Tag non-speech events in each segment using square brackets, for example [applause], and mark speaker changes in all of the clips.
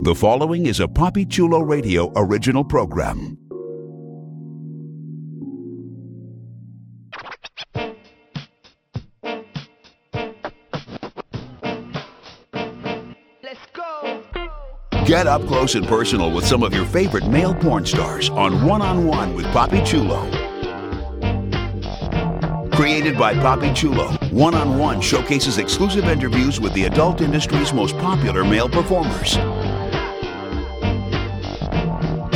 Speaker 1: The following is a Poppy Chulo Radio original program.
Speaker 2: Let's go.
Speaker 1: Get up close and personal with some of your favorite male porn stars on One on One with Poppy Chulo. Created by Poppy Chulo, One on One showcases exclusive interviews with the adult industry's most popular male performers.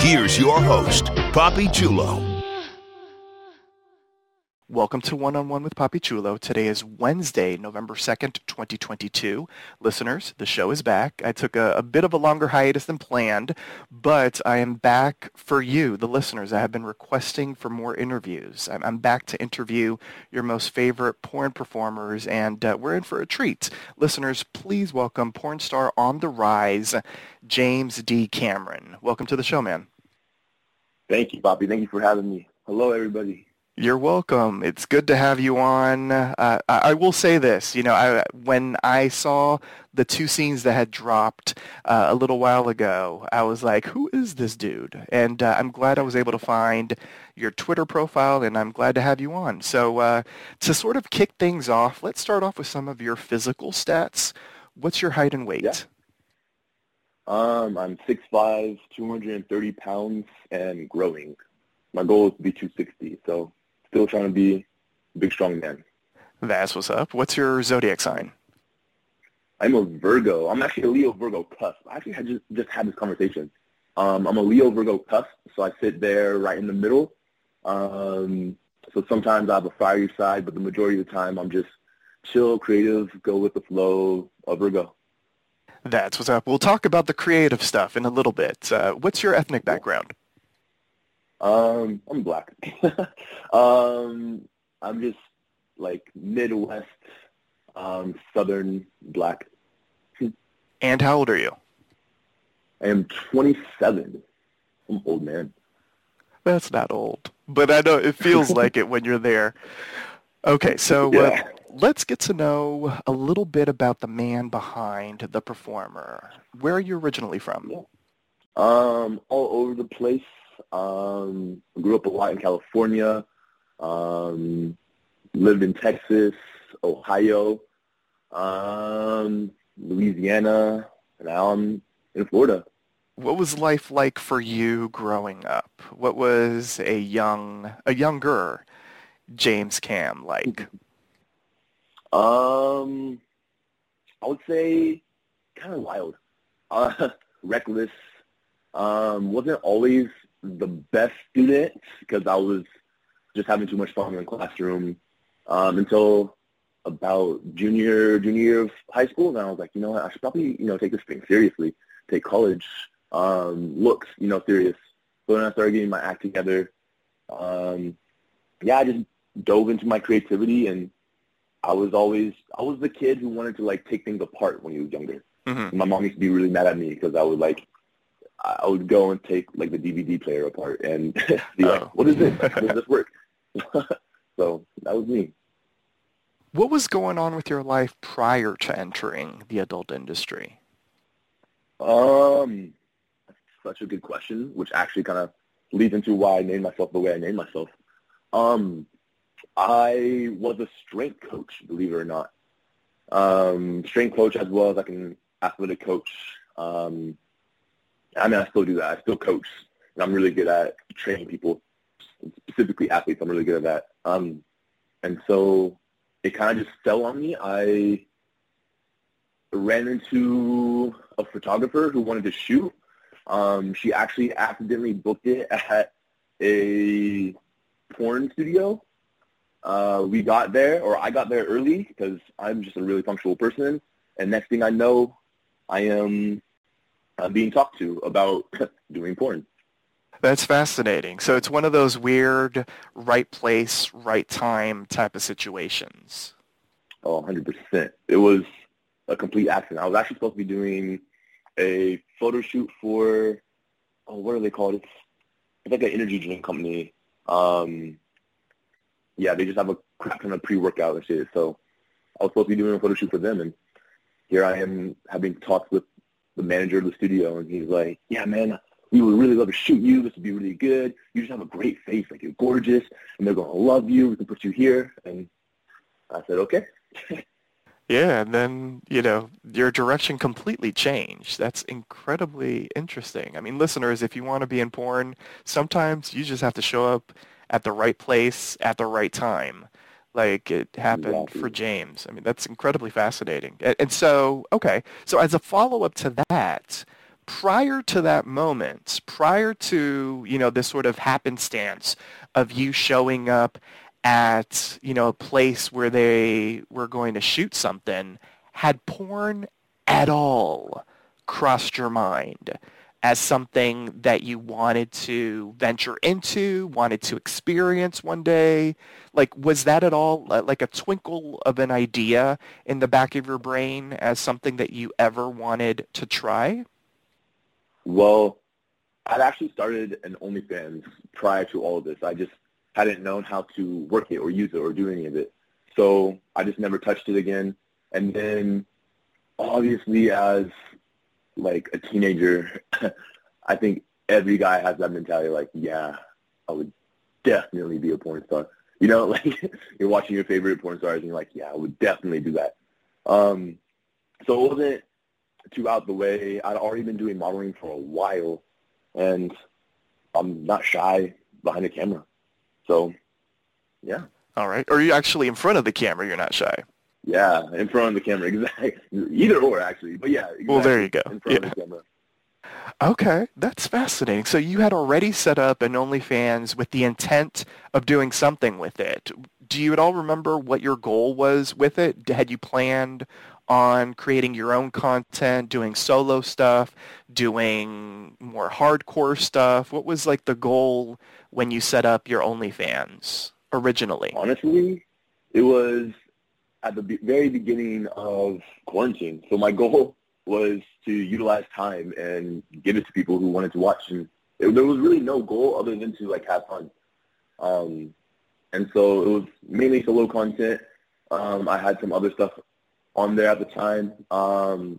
Speaker 1: Here's your host, Poppy Chulo.
Speaker 3: Welcome to One on One with Poppy Chulo. Today is Wednesday, November 2nd, 2022. Listeners, the show is back. I took a, a, bit of a longer hiatus than planned, but I am back for you, the listeners. I have been requesting for more interviews. I'm, I'm back to interview your most favorite porn performers, and uh, we're in for a treat. Listeners, please welcome porn star on the rise, James D. Cameron. Welcome to the show, man.
Speaker 4: Thank you, Bobby. Thank you for having me. Hello, everybody.
Speaker 3: You're welcome. It's good to have you on. Uh, I, will say this, you know, I, when I saw the two scenes that had dropped uh, a little while ago, I was like, who is this dude? And uh, I'm glad I was able to find your Twitter profile, and I'm glad to have you on. So uh, to sort of kick things off, let's start off with some of your physical stats. What's your height and weight?
Speaker 4: Yeah. Um, I'm 6'5", 230 pounds, and growing. My goal is to be 260, so still trying to be a big, strong man.
Speaker 3: That's what's up. What's your zodiac sign?
Speaker 4: I'm a Virgo. I'm actually a Leo Virgo cusp. I actually had just, just had this conversation. Um, I'm a Leo Virgo cusp, so I sit there right in the middle. Um, so sometimes I have a fiery side, but the majority of the time I'm just chill, creative, go with the flow, a Virgo.
Speaker 3: That's what's up. We'll talk about the creative stuff in a little bit. Uh, what's your ethnic background?
Speaker 4: Um, I'm black. [laughs] um, I'm just like Midwest, um, Southern black.
Speaker 3: and how old are you?
Speaker 4: I am 27. I'm old man.
Speaker 3: That's not old, but I know it feels [laughs] like it when you're there. Okay, so uh, yeah. Let's get to know a little bit about the man behind the performer. Where are you originally from?
Speaker 4: Yeah. Um, all over the place. Um, grew up a lot in California. Um, lived in Texas, Ohio, um, Louisiana, and now I'm in Florida.
Speaker 3: What was life like for you growing up? What was a young, a younger James Cam like? [laughs]
Speaker 4: Um, I would say kind of wild, uh, [laughs] reckless. Um, wasn't always the best student because I was just having too much fun in the classroom um, until about junior junior year of high school. And I was like, you know what, I should probably you know take this thing seriously, take college um, looks you know serious. So then I started getting my act together. Um, yeah, I just dove into my creativity, and I was always I was the kid who wanted to like take things apart when he was younger. Mm-hmm. My mom used to be really mad at me because I would like I would go and take like the DVD player apart and [laughs] be like, oh. "What is this? How [laughs] does this work?" [laughs] so that was me.
Speaker 3: What was going on with your life prior to entering the adult industry?
Speaker 4: Um, such a good question, which actually kind of leads into why I named myself the way I named myself. Um, I was a strength coach, believe it or not. Um, strength coach as well as like an athletic coach. Um, I mean, I still do that. I still coach, and I'm really good at training people, specifically athletes. I'm really good at that. Um, and so it kind of just fell on me. I ran into a photographer who wanted to shoot. Um, she actually accidentally booked it at a porn studio. Uh, we got there, or I got there early because I'm just a really punctual person. And next thing I know, I am uh, being talked to about [laughs] doing porn.
Speaker 3: That's fascinating. So it's one of those weird right place, right time type of situations.
Speaker 4: Oh, 100%. It was a complete accident. I was actually supposed to be doing a photo shoot for, oh, what are they called? It's, it's like an energy drink company. Um, yeah, they just have a crap ton of pre-workout and shit. So I was supposed to be doing a photo shoot for them, and here I am having talks with the manager of the studio, and he's like, "Yeah, man, we would really love to shoot you. This would be really good. You just have a great face, like you're gorgeous, and they're gonna love you. We can put you here." And I said, "Okay." [laughs]
Speaker 3: Yeah, and then, you know, your direction completely changed. That's incredibly interesting. I mean, listeners, if you want to be in porn, sometimes you just have to show up at the right place at the right time. Like it happened
Speaker 4: Exactly.
Speaker 3: for James. I mean, that's incredibly fascinating. And, and so, okay, so as a follow-up to that, prior to that moment, prior to, you know, this sort of happenstance of you showing up at, you know, a place where they were going to shoot something, had porn at all crossed your mind as something that you wanted to venture into, wanted to experience one day? Like, was that at all like a twinkle of an idea in the back of your brain as something that you ever wanted to try?
Speaker 4: Well, I'd actually started an OnlyFans prior to all of this. I just hadn't known how to work it or use it or do any of it. So I just never touched it again. And then obviously as like a teenager, [laughs] I think every guy has that mentality like, yeah, I would definitely be a porn star. You know, [laughs] like you're watching your favorite porn stars and you're like, yeah, I would definitely do that. Um, so it wasn't too out the way. I'd already been doing modeling for a while, and I'm not shy behind the camera. So, yeah,
Speaker 3: All right. Are you actually in front of the camera? You're not shy.
Speaker 4: Yeah, in front of the camera, [laughs] exactly. Either or, actually. But yeah, exactly.
Speaker 3: Well, there you go.
Speaker 4: In front
Speaker 3: Yeah.
Speaker 4: of the camera.
Speaker 3: Okay, that's fascinating. So you had already set up an OnlyFans with the intent of doing something with it. Do you at all remember what your goal was with it? Had you planned on creating your own content, doing solo stuff, doing more hardcore stuff? What was like the goal when you set up your OnlyFans originally?
Speaker 4: Honestly, it was at the very beginning of quarantine. So my goal was to utilize time and give it to people who wanted to watch. And it, there was really no goal other than to like have fun. Um, and so it was mainly solo content. Um, I had some other stuff on there at the time. Um,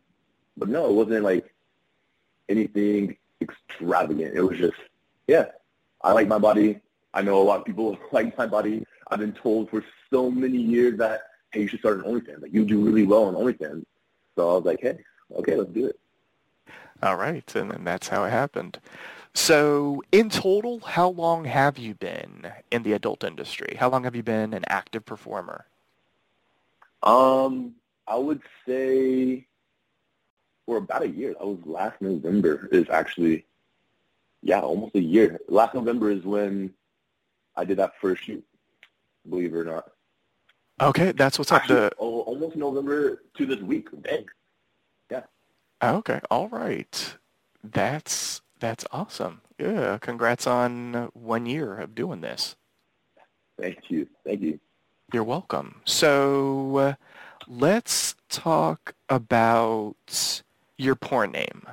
Speaker 4: but no, it wasn't like anything extravagant. It was just, yeah, I like my body. I know a lot of people [laughs] like my body. I've been told for so many years that, hey, you should start an OnlyFans. Like, you do really well on OnlyFans. So I was like, hey, okay, let's do it.
Speaker 3: All right, and then that's how it happened. So in total, how long have you been in the adult industry? How long have you been an active performer?
Speaker 4: Um, I would say for about a year. That was last November is actually, yeah, almost a year. Last November is when I did that first shoot, believe it or not.
Speaker 3: Okay, that's what's up. The
Speaker 4: almost November to this week. Dang.
Speaker 3: okay, all right. That's that's awesome. Yeah, congrats on one year of doing this.
Speaker 4: Thank you. Thank you.
Speaker 3: You're welcome. So uh, let's talk about your porn name.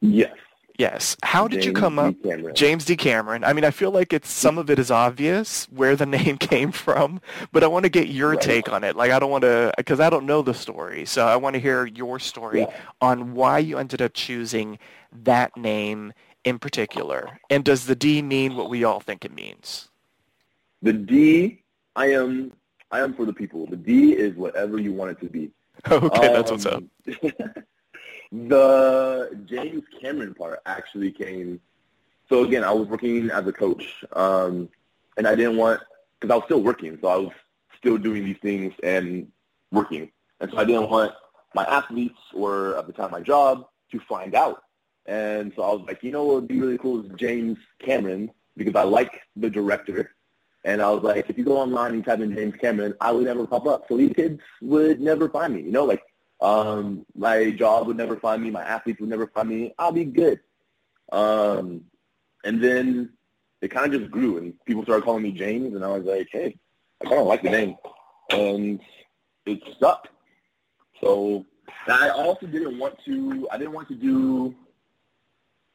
Speaker 4: Yes.
Speaker 3: Yes. How did you
Speaker 4: James
Speaker 3: come
Speaker 4: D.
Speaker 3: up?
Speaker 4: Cameron.
Speaker 3: James D. Cameron. I mean, I feel like it's some of it is obvious where the [laughs] name came from, but I want to get your
Speaker 4: Right.
Speaker 3: take on it. Like, I don't want to, because I don't know the story, so I want to hear your story
Speaker 4: Yeah.
Speaker 3: on why you ended up choosing that name in particular. And does the D mean what we all think it means?
Speaker 4: The D, I am, I am for the people. The D is whatever you want it to be. [laughs]
Speaker 3: Okay, that's what's
Speaker 4: um, up. [laughs] The James Cameron part actually came. So again, I was working as a coach, um, and I didn't want because I was still working, so I was still doing these things and working, and so I didn't want my athletes or at the time my job to find out. And so I was like, you know what would be really cool is James Cameron because I like the director. And I was like, if you go online and type in James Cameron, I would never pop up. So these kids would never find me. You know, like um, my job would never find me. My athletes would never find me. I'll be good. Um, and then it kind of just grew, and people started calling me James, and I was like, hey, I kind of like the name, and it stuck. So I also didn't want to. I didn't want to do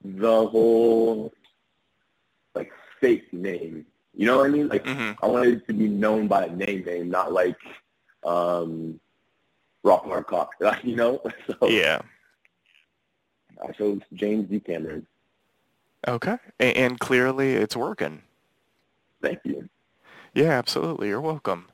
Speaker 4: the whole like fake name. You know what I mean? Like
Speaker 3: hmm
Speaker 4: I wanted to be known by a name name, not like um Rock Hard Cock. [laughs] You know? [laughs] So
Speaker 3: Yeah.
Speaker 4: I chose James D. Cameron.
Speaker 3: Okay, and, and clearly it's working.
Speaker 4: Thank you.
Speaker 3: Yeah, absolutely. You're welcome.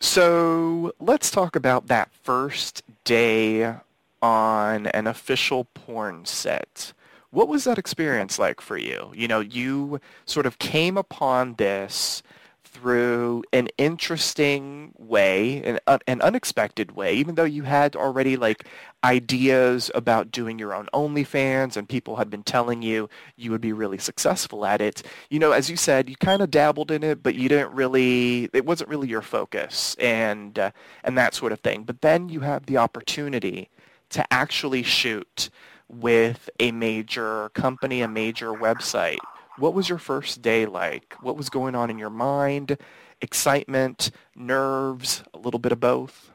Speaker 3: So let's talk about that first day on an official porn set. What was that experience like for you? You know, you sort of came upon this through an interesting way, an, uh, an unexpected way, even though you had already like ideas about doing your own OnlyFans and people had been telling you you would be really successful at it. You know, as you said, you kind of dabbled in it, but you didn't really, it wasn't really your focus and, uh, and that sort of thing. But then you have the opportunity to actually shoot with a major company, a major website what was your first day like? What was going on in your mind? Excitement, nerves, a little bit of both?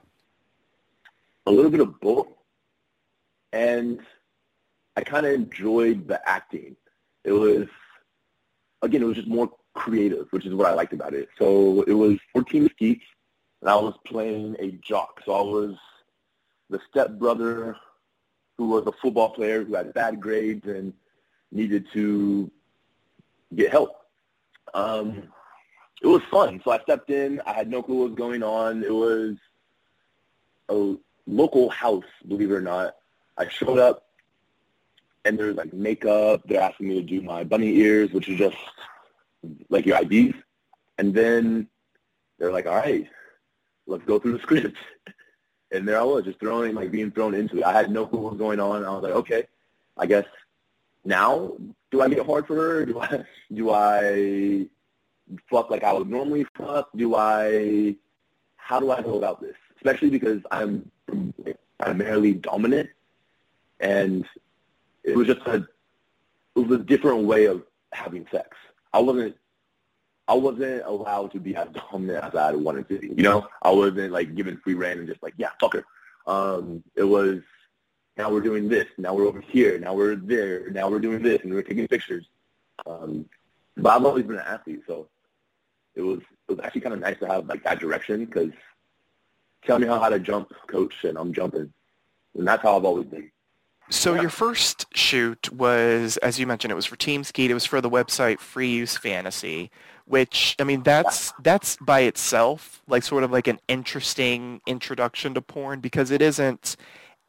Speaker 4: A little bit of both. And I kind of enjoyed the acting. It was, again, it was just more creative, which is what I liked about it. So it was 14 Mesquites, and I was playing a jock. So I was the stepbrother who was a football player who had bad grades and needed to get help. Um, it was fun. So I stepped in. I had no clue what was going on. It was a local house, believe it or not. I showed up, and there was like makeup. They're asking me to do my bunny ears, which is just like your IDs. And then they're like, all right, let's go through the [laughs] script. And there I was, just throwing, like being thrown into it. I had no clue what was going on. I was like, okay, I guess now do I get hard for her? Do I do I fuck like I would normally fuck? Do I how do I go about this? Especially because I'm primarily dominant, and it was just a it was a different way of having sex. I wasn't I wasn't allowed to be as dominant as I wanted to be. You know, I wasn't like given free reign and just like yeah, fuck her. Um, it was now we're doing this. Now we're over here. Now we're there. Now we're doing this, and we're taking pictures. Um, but I've always been an athlete, so it was it was actually kind of nice to have like that direction because tell me how to jump, coach, and I'm jumping, and that's how I've always been.
Speaker 3: So your first shoot was, as you mentioned, it was for Team Skeet. It was for the website Free Use Fantasy, which I mean that's that's by itself like sort of like an interesting introduction to porn because it isn't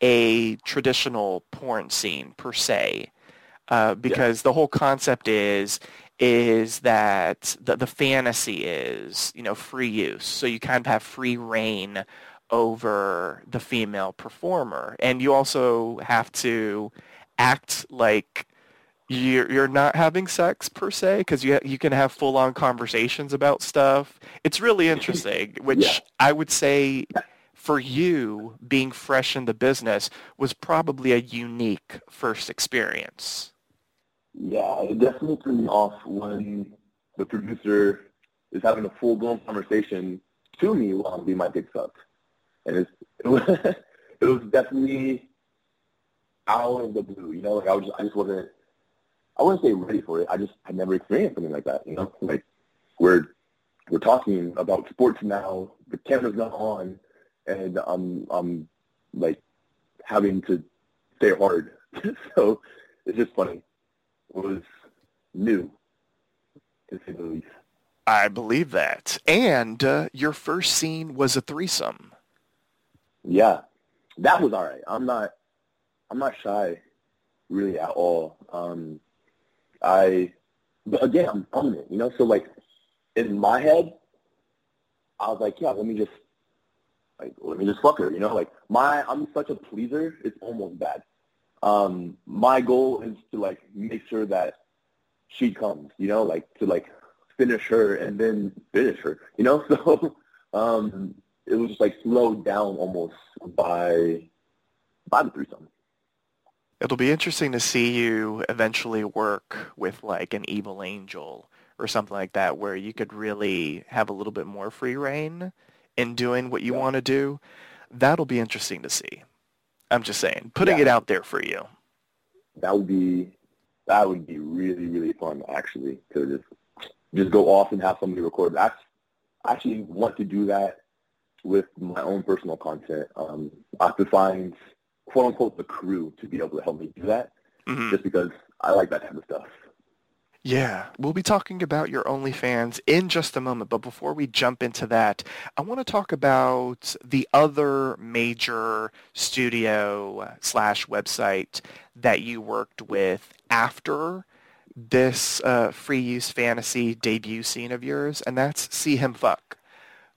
Speaker 3: a traditional porn scene per se, uh, because yeah. the whole concept is is that the, the fantasy is you know free use, so you kind of have free reign over the female performer, and you also have to act like you're you're not having sex per se because you you can have full on conversations about stuff. It's really interesting, which yeah. I would say for you being fresh in the business was probably a unique first experience.
Speaker 4: Yeah, it definitely threw me off when the producer is having a full-blown conversation to me while I'm being my dick sucked. And it's, it was, [laughs] it was definitely out of the blue, you know, like I was just, I just wasn't, I wouldn't say ready for it. I just had never experienced something like that, you know, like we're, we're talking about sports now, the camera's not on, and I'm I'm like having to stay hard. [laughs] so it's just funny. It was new, to say the least.
Speaker 3: I believe that. And uh, your first scene was a threesome.
Speaker 4: Yeah, that was all right. I'm not, I'm not shy, really at all. Um, I, but again, I'm dominant, you know. So like, in my head, I was like, yeah, let me just like let me just fuck her, you know. Like my I'm such a pleaser, it's almost bad. Um, my goal is to like make sure that she comes, you know, like to like finish her and then finish her, you know. [laughs] So um, it was just like slowed down almost by by the threesome.
Speaker 3: It'll be interesting to see you eventually work with like an evil angel or something like that, where you could really have a little bit more free reign in doing what you yeah. want to do, that'll be interesting to see. I'm just saying, putting yeah. it out there for you.
Speaker 4: That would be that would be really really fun actually to just just go off and have somebody record. I actually want to do that with my own personal content. Um, I have to find quote unquote the crew to be able to help me do that. mm-hmm. just because I like that type of stuff.
Speaker 3: Yeah, we'll be talking about your OnlyFans in just a moment, but before we jump into that, I want to talk about the other major studio slash website that you worked with after this uh, free use fantasy debut scene of yours, and that's See Him Fuck,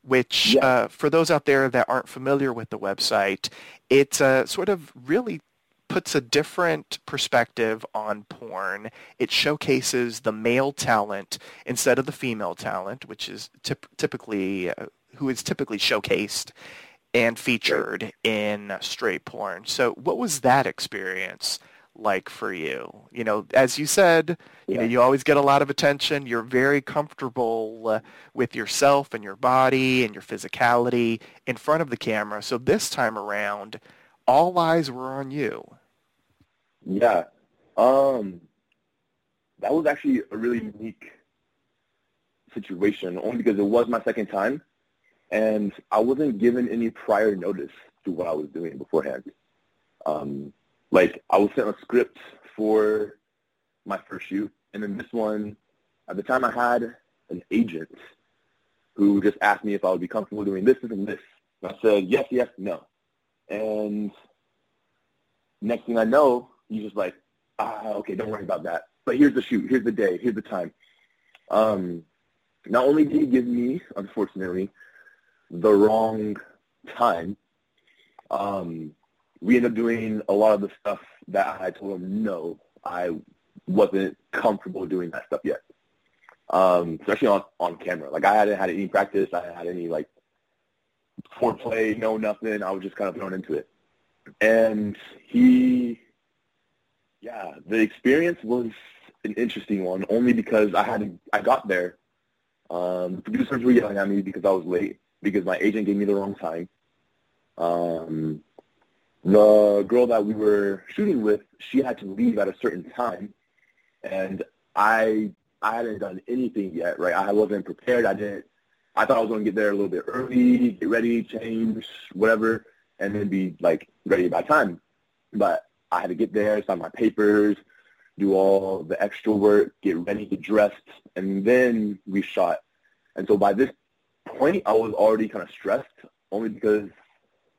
Speaker 3: which yeah. uh, for those out there that aren't familiar with the website, it uh, sort of really puts a different perspective on porn. It showcases the male talent instead of the female talent, which is typ- typically uh, who is typically showcased and featured in straight porn. So, what was that experience like for you? You know, as you said, yeah. you know, you always get a lot of attention. You're very comfortable uh, with yourself and your body and your physicality in front of the camera. So this time around, all eyes were on you.
Speaker 4: Yeah. Um, that was actually a really unique situation, only because it was my second time, and I wasn't given any prior notice to what I was doing beforehand. Um, like, I was sent a script for my first shoot, and then this one, at the time I had an agent who just asked me if I would be comfortable doing this, this, and this. And I said, yes, yes, no. And next thing I know, he's just like, ah, okay, don't worry about that. But here's the shoot, here's the day, here's the time. Um, not only did he give me, unfortunately, the wrong time, um, we ended up doing a lot of the stuff that I told him no, I wasn't comfortable doing that stuff yet. Um, especially on, on camera. Like I hadn't had any practice, I had any like foreplay, no nothing. I was just kind of thrown into it. And he yeah, the experience was an interesting one only because I had I got there. Um, the producers were yelling at me because I was late because my agent gave me the wrong time. Um, the girl that we were shooting with, she had to leave at a certain time, and I I hadn't done anything yet. Right, I wasn't prepared. I didn't. I thought I was going to get there a little bit early, get ready, change, whatever, and then be like ready by time. But I had to get there, sign my papers, do all the extra work, get ready, get dressed, and then we shot. And so by this point, I was already kind of stressed, only because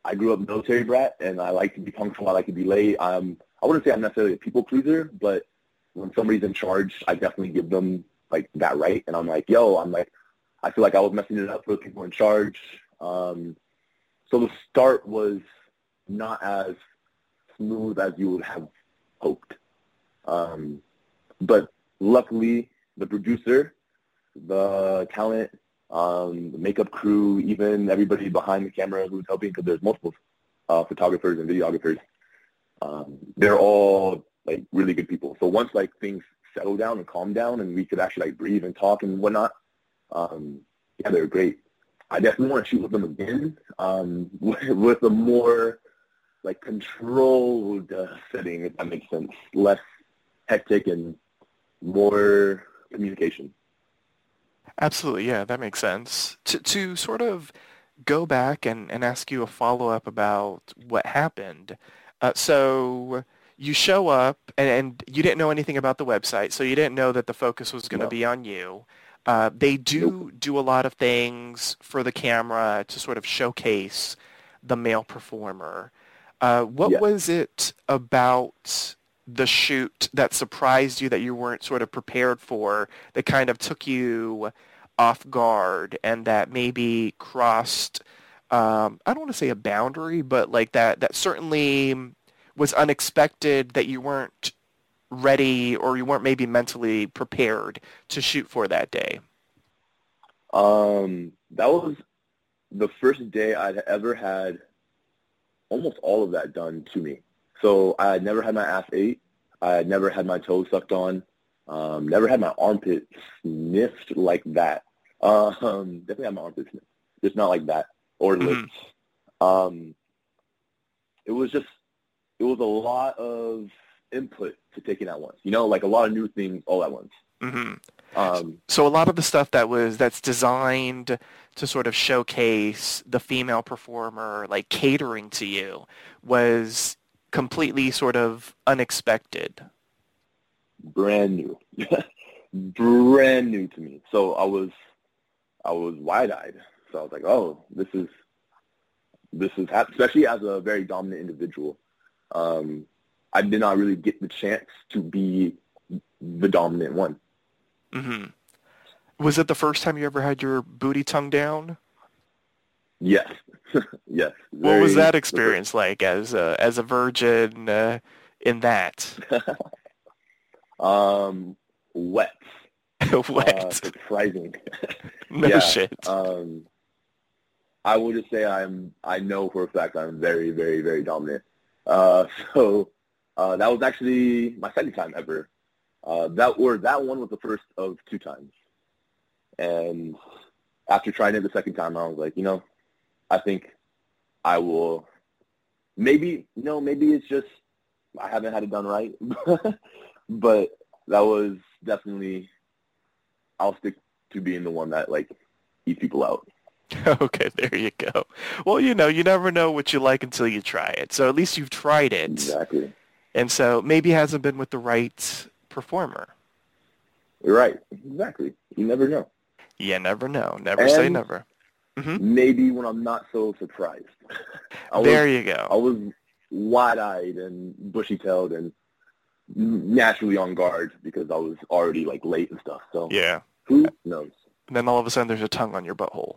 Speaker 4: I grew up military brat, and I like to be punctual. I like to be late. I'm, I wouldn't say I'm necessarily a people pleaser, but when somebody's in charge, I definitely give them like that right. And I'm like, yo, I'm like, I feel like I was messing it up for the people in charge. Um, so the start was not as smooth as you would have hoped. Um, but luckily, the producer, the talent, um, the makeup crew, even everybody behind the camera who's helping, because there's multiple uh, photographers and videographers, um, they're all like really good people. So once like things settle down and calm down, and we could actually like breathe and talk and whatnot, um, yeah, they're great. I definitely want to shoot with them again um, [laughs] with a more like controlled uh, setting, if that makes sense. Less hectic and more communication.
Speaker 3: Absolutely, yeah, that makes sense. To to sort of go back and, and ask you a follow up about what happened. Uh, so you show up and, and, you didn't know anything about the website, so you didn't know that the focus was going to no. be on you. Uh, they do do a lot of things for the camera to sort of showcase the male performer. Uh, what yeah. was it about the shoot that surprised you that you weren't sort of prepared for that kind of took you off guard and that maybe crossed um, I don't want to say a boundary, but like that that certainly was unexpected that you weren't ready or you weren't maybe mentally prepared to shoot for that day?
Speaker 4: Um, that was the first day I'd ever had almost all of that done to me. So I had never had my ass ate. I had never had my toes sucked on. Um, never had my armpit sniffed like that. Um, definitely had my armpit sniffed, just not like that or mm-hmm. lips. Um, it was just, it was a lot of input to take in at once. You know, like a lot of new things all at once.
Speaker 3: Mm-hmm. Um, so a lot of the stuff that was that's designed to sort of showcase the female performer, like catering to you, was completely sort of unexpected
Speaker 4: brand new, [laughs] brand new to me. So I was, I was wide-eyed. So I was like, oh, this is, this is, especially as a very dominant individual. Um, I did not really get the chance to be the dominant one.
Speaker 3: Hmm Was it the first time you ever had your booty tongue down?
Speaker 4: Yes, [laughs] yes.
Speaker 3: What was that [laughs] experience like as a, as a virgin uh, in that? [laughs]
Speaker 4: um, wet. Uh,
Speaker 3: Wet.
Speaker 4: surprising.
Speaker 3: no
Speaker 4: yeah,
Speaker 3: shit.
Speaker 4: Um, I will just say I'm. I know for a fact I'm very, very, very dominant. Uh, so uh, that was actually my second time ever. Uh, that or that one was the first of two times. And after trying it the second time, I was like, you know, I think I will. Maybe no, maybe it's just I haven't had it done right. [laughs] but that was definitely. I'll stick to being the one that like eats people out. [laughs]
Speaker 3: Okay, there you go. Well, you know, you never know what you like until you try it. So at least you've tried it.
Speaker 4: Exactly.
Speaker 3: And so maybe it hasn't been with the right performer.
Speaker 4: Right. Exactly. You never know.
Speaker 3: You never know. Never say
Speaker 4: And-
Speaker 3: never.
Speaker 4: Maybe when I'm not so surprised. [laughs] Was,
Speaker 3: there you go.
Speaker 4: I was wide-eyed and bushy-tailed and naturally on guard because I was already like late and stuff. So
Speaker 3: Yeah.
Speaker 4: who knows?
Speaker 3: And then all of a sudden there's a tongue on your butthole.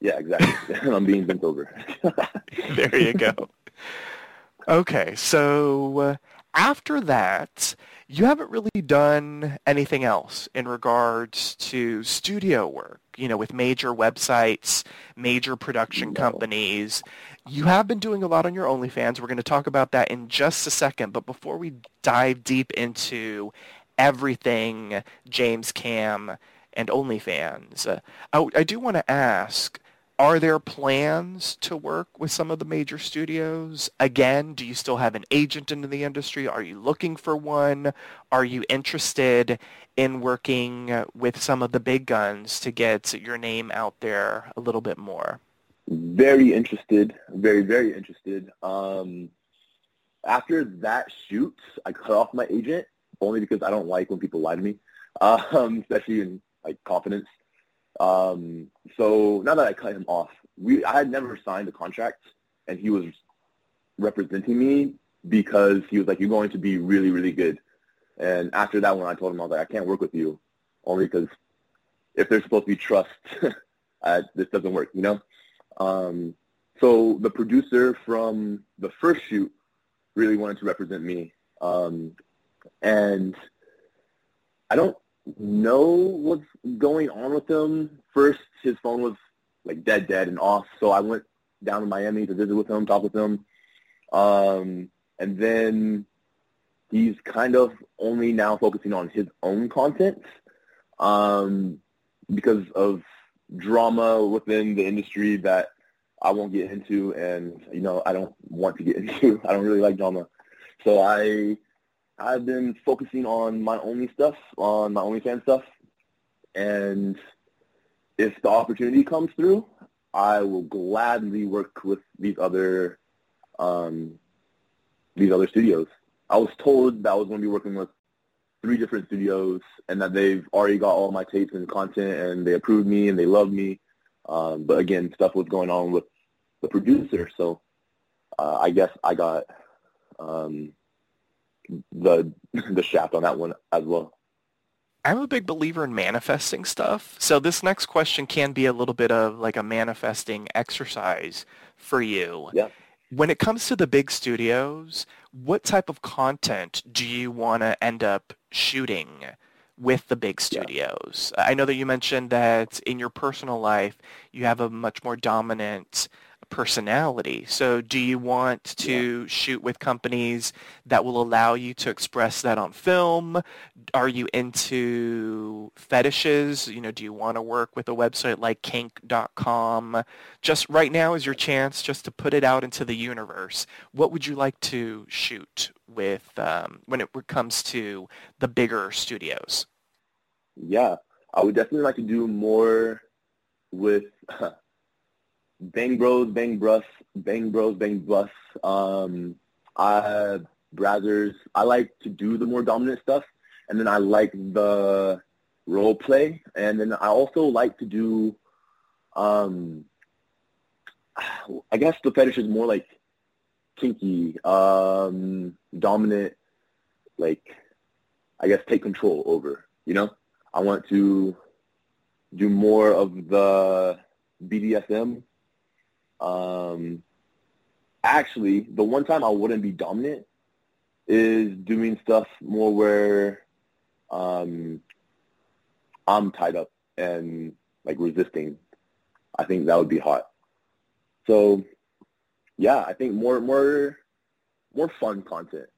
Speaker 4: Yeah, exactly. [laughs] I'm being bent over. [laughs]
Speaker 3: there you go. Okay, so uh, after that, you haven't really done anything else in regards to studio work, you know, with major websites, major production
Speaker 4: No.
Speaker 3: companies. You have been doing a lot on your OnlyFans. We're going to talk about that in just a second. But before we dive deep into everything James Cam and OnlyFans, uh, I, I do want to ask, are there plans to work with some of the major studios? Again, do you still have an agent in the industry? Are you looking for one? Are you interested in working uh, with some of the big guns to get your name out there a little bit more?
Speaker 4: very interested. Very, very interested. Um, after that shoot, I cut off my agent only because I don't like when people lie to me, [laughs] um, especially in like confidence. Um, so now that I cut him off, we I had never signed a contract, and he was representing me because he was like, "You're going to be really, really good." And after that one, I told him I was like, "I can't work with you, only because if there's supposed to be trust, [laughs] this doesn't work," you know. Um, so the producer from the first shoot really wanted to represent me, um, and I don't know what's going on with him. First, his phone was like dead, dead and off. So I went down to Miami to visit with him, talk with him, um, and then he's kind of only now focusing on his own content um, because of drama within the industry that I won't get into, and you know I don't want to get [laughs] into. I don't really like drama, so I I've been focusing on my only stuff, on my OnlyFans stuff, and if the opportunity comes through, I will gladly work with these other um, these other studios. I was told that I was going to be working with three different studios and that they've already got all my tapes and content and they approved me and they love me. Um, but again, stuff was going on with the producer, so uh, I guess I got um, the the shaft on that one as well.
Speaker 3: I'm a big believer in manifesting stuff. So this next question can be a little bit of like a manifesting exercise for you.
Speaker 4: Yeah.
Speaker 3: When it comes to the big studios, what type of content do you want to end up shooting with the big studios? I know that you mentioned that in your personal life, you have a much more dominant personality. So do you want to shoot with companies that will allow you to express that on film? Are you into fetishes? You know, do you want to work with a website like kink.com? Just right now is your chance just to put it out into the universe. What would you like to shoot with um, when it comes to the bigger studios?
Speaker 4: Yeah, I would definitely like to do more with [laughs] Bang Bros, Bang Brus, Bang Bros, Bang Bus. Um, I Brazzers. I like to do the more dominant stuff, and then I like the role play, and then I also like to do, um, I guess the fetish is more like kinky, um, dominant, like I guess take control over. You know, I want to do more of the BDSM. Um, actually, the one time I wouldn't be dominant is doing stuff more where um, I'm tied up and like resisting. I think that would be hot. So, yeah, I think more more more fun content,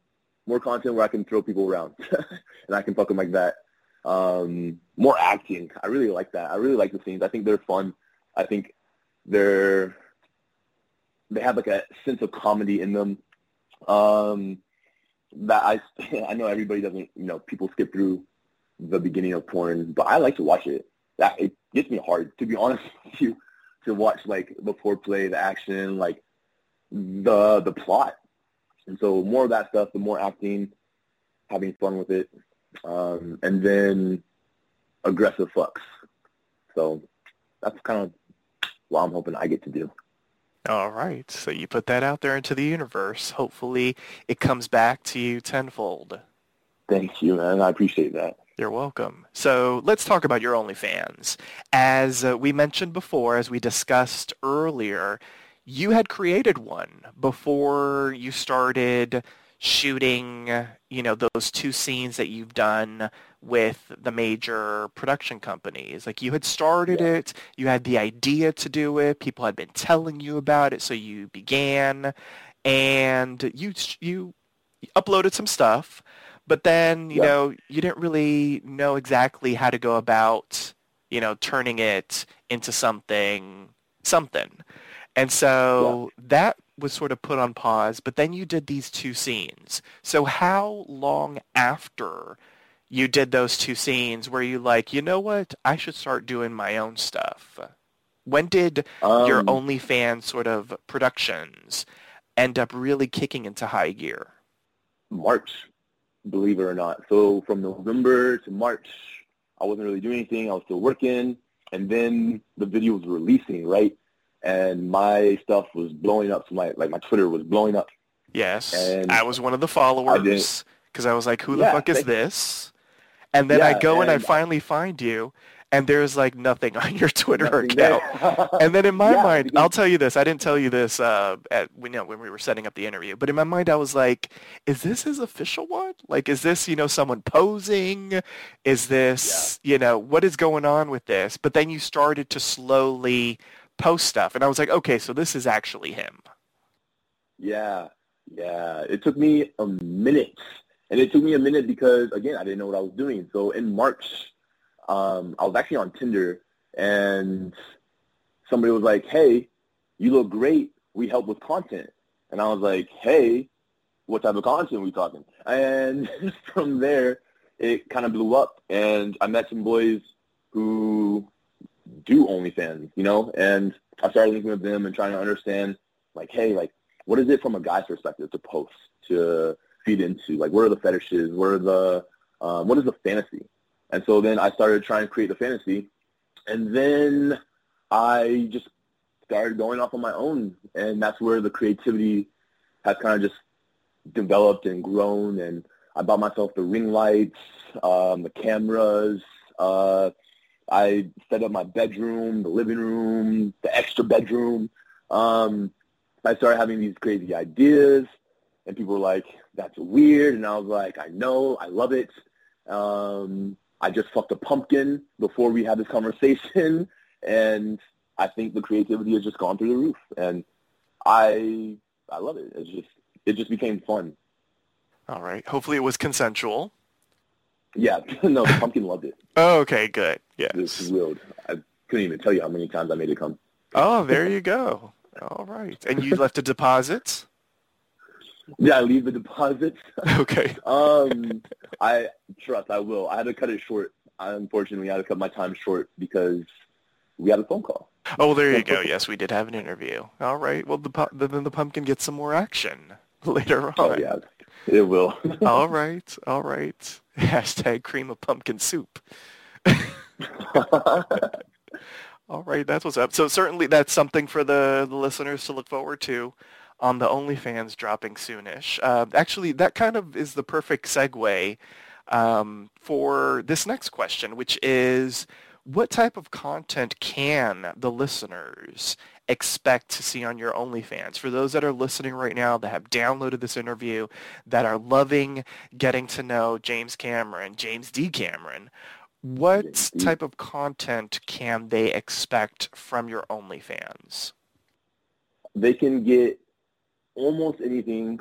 Speaker 4: more content where I can throw people around [laughs] and I can fuck them like that. Um, more acting. I really like that. I really like the scenes. I think they're fun. I think they're they have like a sense of comedy in them. Um, that I [laughs] I know everybody doesn't you know people skip through the beginning of porn, but I like to watch it. That it gets me hard to be [laughs] honest with you to watch like the foreplay, the action, like the the plot. And so more of that stuff, the more acting, having fun with it, um, and then aggressive fucks. So that's kind of what I'm hoping I get to do.
Speaker 3: All right. So you put that out there into the universe. Hopefully it comes back to you tenfold.
Speaker 4: Thank you, man. I appreciate that.
Speaker 3: You're welcome. So let's talk about your OnlyFans. As uh, we mentioned before, as we discussed earlier, you had created one before you started shooting, you know, those two scenes that you've done with the major production companies. Like you had started yeah. it, you had the idea to do it, people had been telling you about it, so you began and you you uploaded some stuff, but then, you yeah. know, you didn't really know exactly how to go about, you know, turning it into something something. And so yeah. that was sort of put on pause, but then you did these two scenes. So how long after you did those two scenes were you like, you know what, I should start doing my own stuff? When did um, your OnlyFans sort of productions end up really kicking into high gear?
Speaker 4: March, believe it or not. So from November to March, I wasn't really doing anything. I was still working. And then the video was releasing, right? And my stuff was blowing up. So my like my Twitter was blowing up.
Speaker 3: Yes, and I was one of the followers because I, I, was like, "Who the yeah, fuck is this?" And then yeah, I go and, and, I finally find you, and there's like nothing [laughs] on your Twitter account. and then in [laughs] my yeah, mind, I'll tell you this. I didn't tell you this uh, at you know when we were setting up the interview, but in my mind, I was like, "Is this his official one? Like, is this you know someone posing? Is this you know what is going on with this?" But then you started to slowly post stuff, and I was like, okay, so this is actually him.
Speaker 4: Yeah, yeah. It took me a minute, and it took me a minute because again, I didn't know what I was doing. So in March, um, I was actually on Tinder, and somebody was like, "Hey, you look great. We help with content." And I was like, "Hey, what type of content are we talking?" And [laughs] from there, it kind of blew up, and I met some boys who do OnlyFans, you know, and I started linking with them and trying to understand, like, hey, like, what is it from a guy's perspective to post, to feed into? Like, what are the fetishes? What are the, um, what is the fantasy? And so then I started trying to create the fantasy, and then I just started going off on my own, and that's where the creativity has kind of just developed and grown, and I bought myself the ring lights, um, the cameras, uh, I set up my bedroom, the living room, the extra bedroom. Um, I started having these crazy ideas, and people were like, "That's weird," and I was like, "I know, I love it." Um, I just fucked a pumpkin before we had this conversation, [laughs] and I think the creativity has just gone through the roof, and I I love it. It's just it just became fun.
Speaker 3: All right. Hopefully, it was consensual.
Speaker 4: Yeah, [laughs] no, the pumpkin loved it.
Speaker 3: Oh, okay, good. Yeah,
Speaker 4: this is weird. I couldn't even tell you how many times I made it come.
Speaker 3: Oh, there you go. All right, and you left a deposit. [laughs]
Speaker 4: Yeah, I leave the deposit. [laughs]
Speaker 3: Okay.
Speaker 4: um, I trust I will. I had to cut it short. I unfortunately had to cut my time short because we had a phone call.
Speaker 3: Oh, there you go. Yes, we did have an interview. All right. Well, the then the pumpkin gets some more action later on.
Speaker 4: Oh yeah, It will. [laughs]
Speaker 3: all right, all right. [laughs] Hashtag cream of pumpkin soup. [laughs] all right, that's what's up. So certainly that's something for the, the listeners to look forward to on the OnlyFans dropping soonish. Uh, actually, that kind of is the perfect segue um, for this next question, which is what type of content can the listeners expect to see on your OnlyFans? For those that are listening right now that have downloaded this interview, that are loving getting to know James Cameron, James D. Cameron, what type of content can they expect from your OnlyFans?
Speaker 4: They can get almost anything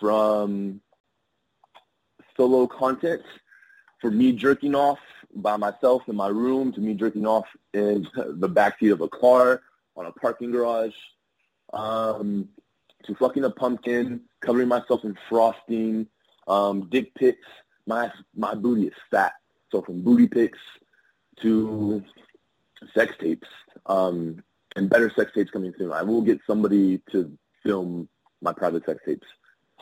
Speaker 4: from solo content for me jerking off by myself in my room to me jerking off in the backseat of a car on a parking garage um, to fucking a pumpkin, covering myself in frosting, um, dick pics. My my booty is fat, so from booty pics to sex tapes um, and better sex tapes coming soon. I will get somebody to film my private sex tapes.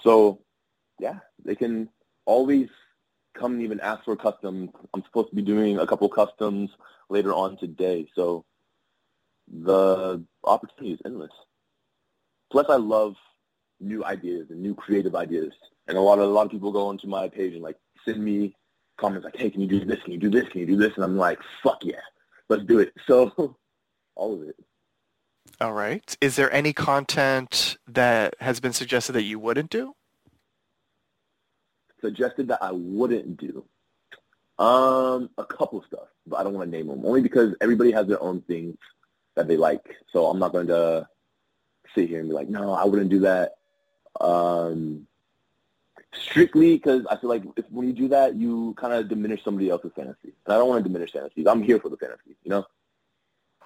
Speaker 4: So yeah, they can always come and even ask for customs. I'm supposed to be doing a couple customs later on today, so the opportunity is endless. Plus, I love new ideas and new creative ideas, and a lot of a lot of people go onto my page and like send me comments like, "Hey, can you do this? Can you do this? Can you do this?" And I'm like, "Fuck yeah, let's do it." [laughs] So, all of it.
Speaker 3: All right. Is there any content that has been suggested that you wouldn't do?
Speaker 4: suggested that I wouldn't do? Um, a couple of stuff, but I don't want to name them only because everybody has their own things that they like. So I'm not going to sit here and be like, no, I wouldn't do that. Um, strictly because I feel like if when you do that, you kind of diminish somebody else's fantasy, and I don't want to diminish fantasies. I'm here for the fantasy, you know.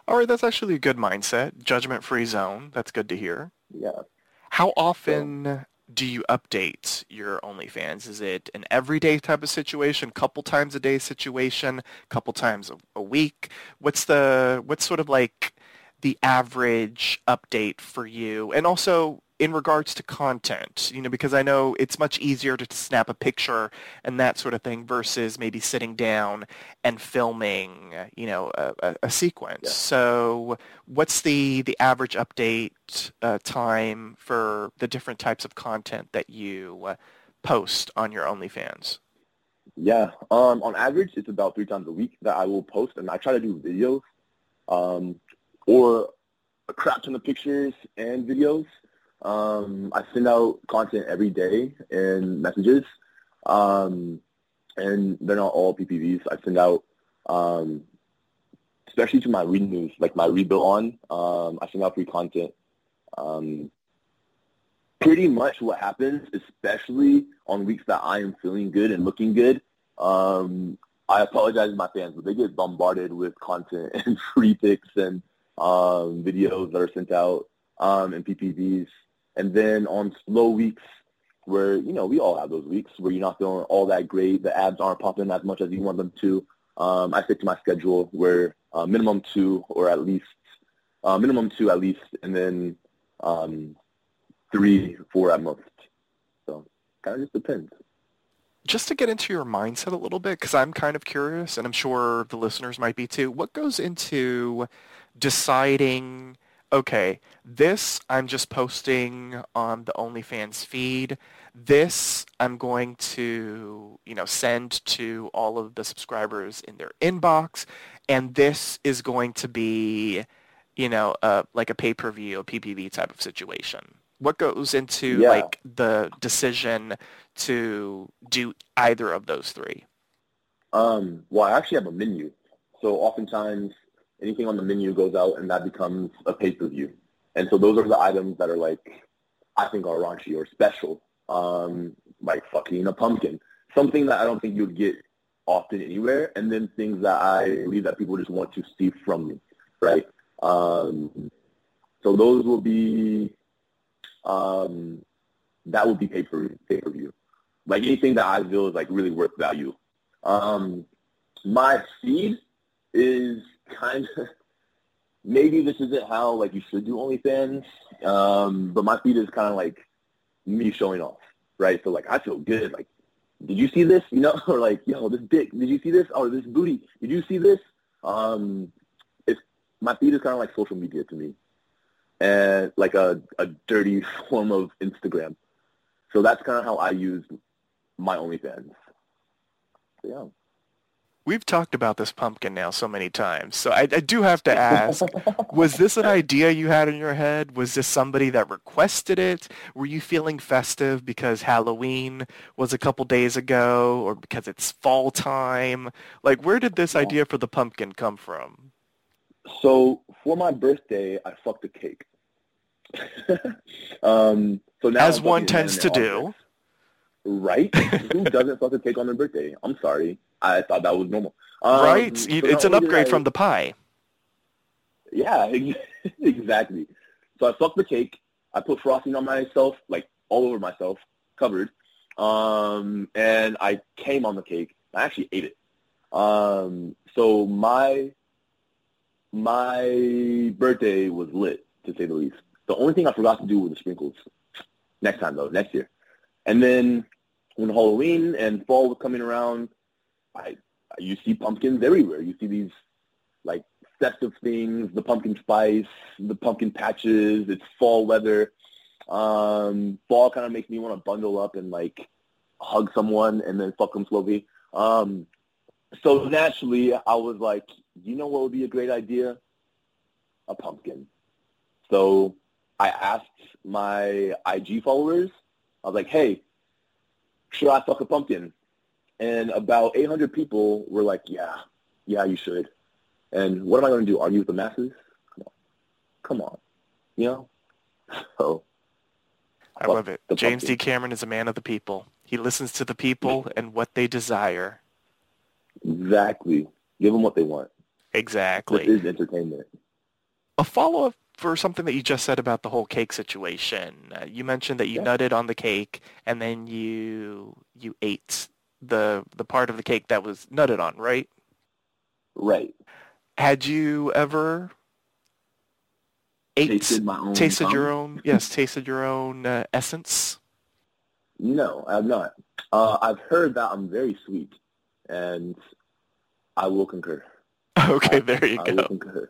Speaker 3: All right, that's actually a good mindset. Judgment-free zone. That's good to hear.
Speaker 4: Yeah.
Speaker 3: How often so, do you update your OnlyFans? Is it an everyday type of situation, couple times a day situation, couple times a, a week? What's the what's sort of like the average update for you? And also, in regards to content, you know, because I know it's much easier to snap a picture and that sort of thing versus maybe sitting down and filming, you know, a, a sequence. Yeah. So what's the, the average update uh, time for the different types of content that you uh, post on your OnlyFans?
Speaker 4: Yeah, um, on average, it's about three times a week that I will post, and I try to do videos um, or a crap ton of pictures and videos. Um, I send out content every day in messages, um, and they're not all PPVs. I send out, um, especially to my read news, like my rebuild on. Um, I send out free content. Um, pretty much what happens, especially on weeks that I am feeling good and looking good. Um, I apologize to my fans, but they get bombarded with content [laughs] and free pics and um, videos that are sent out um, and PPVs. And then on slow weeks where, you know, we all have those weeks where you're not feeling all that great, the abs aren't popping as much as you want them to, um, I stick to my schedule where uh, minimum two or at least, uh, minimum two at least, and then um, three, four at most. So kind of just depends
Speaker 3: just to get into your mindset a little bit, because I'm kind of curious, and I'm sure the listeners might be too, what goes into deciding okay, this I'm just posting on the OnlyFans feed. This I'm going to, you know, send to all of the subscribers in their inbox. And this is going to be, you know, uh, like a pay-per-view, a PPV type of situation. What goes into yeah. like the decision to do either of those three?
Speaker 4: Um, well, I actually have a menu. So oftentimes anything on the menu goes out and that becomes a pay-per-view. And so those are the items that are like, I think are raunchy or special, um, like fucking a pumpkin, something that I don't think you'd get often anywhere, and then things that I believe that people just want to see from me, right? Um, so those will be, um, that would be pay per pay per view, like anything that I feel is like really worth value. Um, my feed is kind of [laughs] maybe this isn't how like you should do OnlyFans, um, but my feed is kind of like me showing off. right? So like I feel good. Like, did you see this? You know, [laughs] or like, yo, this dick. Did you see this? Or this booty. Did you see this? Um, it's my feed is kind of like social media to me, and like a a dirty [laughs] form of Instagram. So that's kind of how I use my OnlyFans. So, yeah.
Speaker 3: We've talked about this pumpkin now so many times, so I, I do have to ask, was this an idea you had in your head? Was this somebody that requested it? Were you feeling festive because Halloween was a couple days ago or because it's fall time? Like, where did this idea for the pumpkin come from?
Speaker 4: So for my birthday, I fucked a cake. [laughs] um, so now
Speaker 3: As one tends to do.
Speaker 4: Right? Who doesn't fuck a cake on their birthday? I'm sorry. I thought that was normal. Um,
Speaker 3: right?
Speaker 4: so
Speaker 3: it's an upgrade
Speaker 4: I-
Speaker 3: from the pie.
Speaker 4: Yeah, [laughs] exactly. So I fucked the cake. I put frosting on myself, like all over myself, covered. Um, and I came on the cake. I actually ate it. Um, so my my birthday was lit, to say the least. The only thing I forgot to do were the sprinkles. Next time, though, next year. And then when Halloween and fall was coming around, I you see pumpkins everywhere. You see these like festive things, the pumpkin spice, the pumpkin patches. It's fall weather. Um, fall kind of makes me want to bundle up and like hug someone and then fuck them slowly. Um, so naturally, I was like, you know what would be a great idea? A pumpkin. So I asked my IG followers. I was like, hey, should I fuck a pumpkin? And about 800 people were like, yeah, yeah, you should. And what am I going to do? Argue with the masses? Come on. Come on. You know? [laughs] So
Speaker 3: I
Speaker 4: fuck
Speaker 3: love it. James D. Cameron is a man of the people. He listens to the people and what they desire.
Speaker 4: Exactly. Give them what they want.
Speaker 3: Exactly.
Speaker 4: This is entertainment.
Speaker 3: a follow-up for something that you just said about the whole cake situation. Uh, you mentioned that you
Speaker 4: Yeah.
Speaker 3: nutted on the cake and then you you ate the the part of the cake that was nutted on, right?
Speaker 4: Right.
Speaker 3: Had you ever ate
Speaker 4: Tasted my own
Speaker 3: tasted your own yes tasted your own uh, essence?
Speaker 4: No, I have not. Uh, I've heard that I'm very sweet, and I will concur. [laughs]
Speaker 3: Okay, there you
Speaker 4: I will
Speaker 3: go.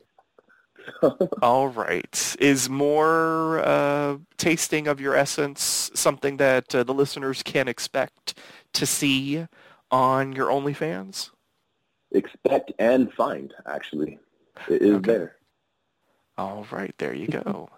Speaker 3: [laughs] All right. Is more uh, tasting of your essence something that uh, the listeners can expect to see on your OnlyFans?
Speaker 4: Expect and find, actually. It is
Speaker 3: Okay.
Speaker 4: there.
Speaker 3: All right, there you go.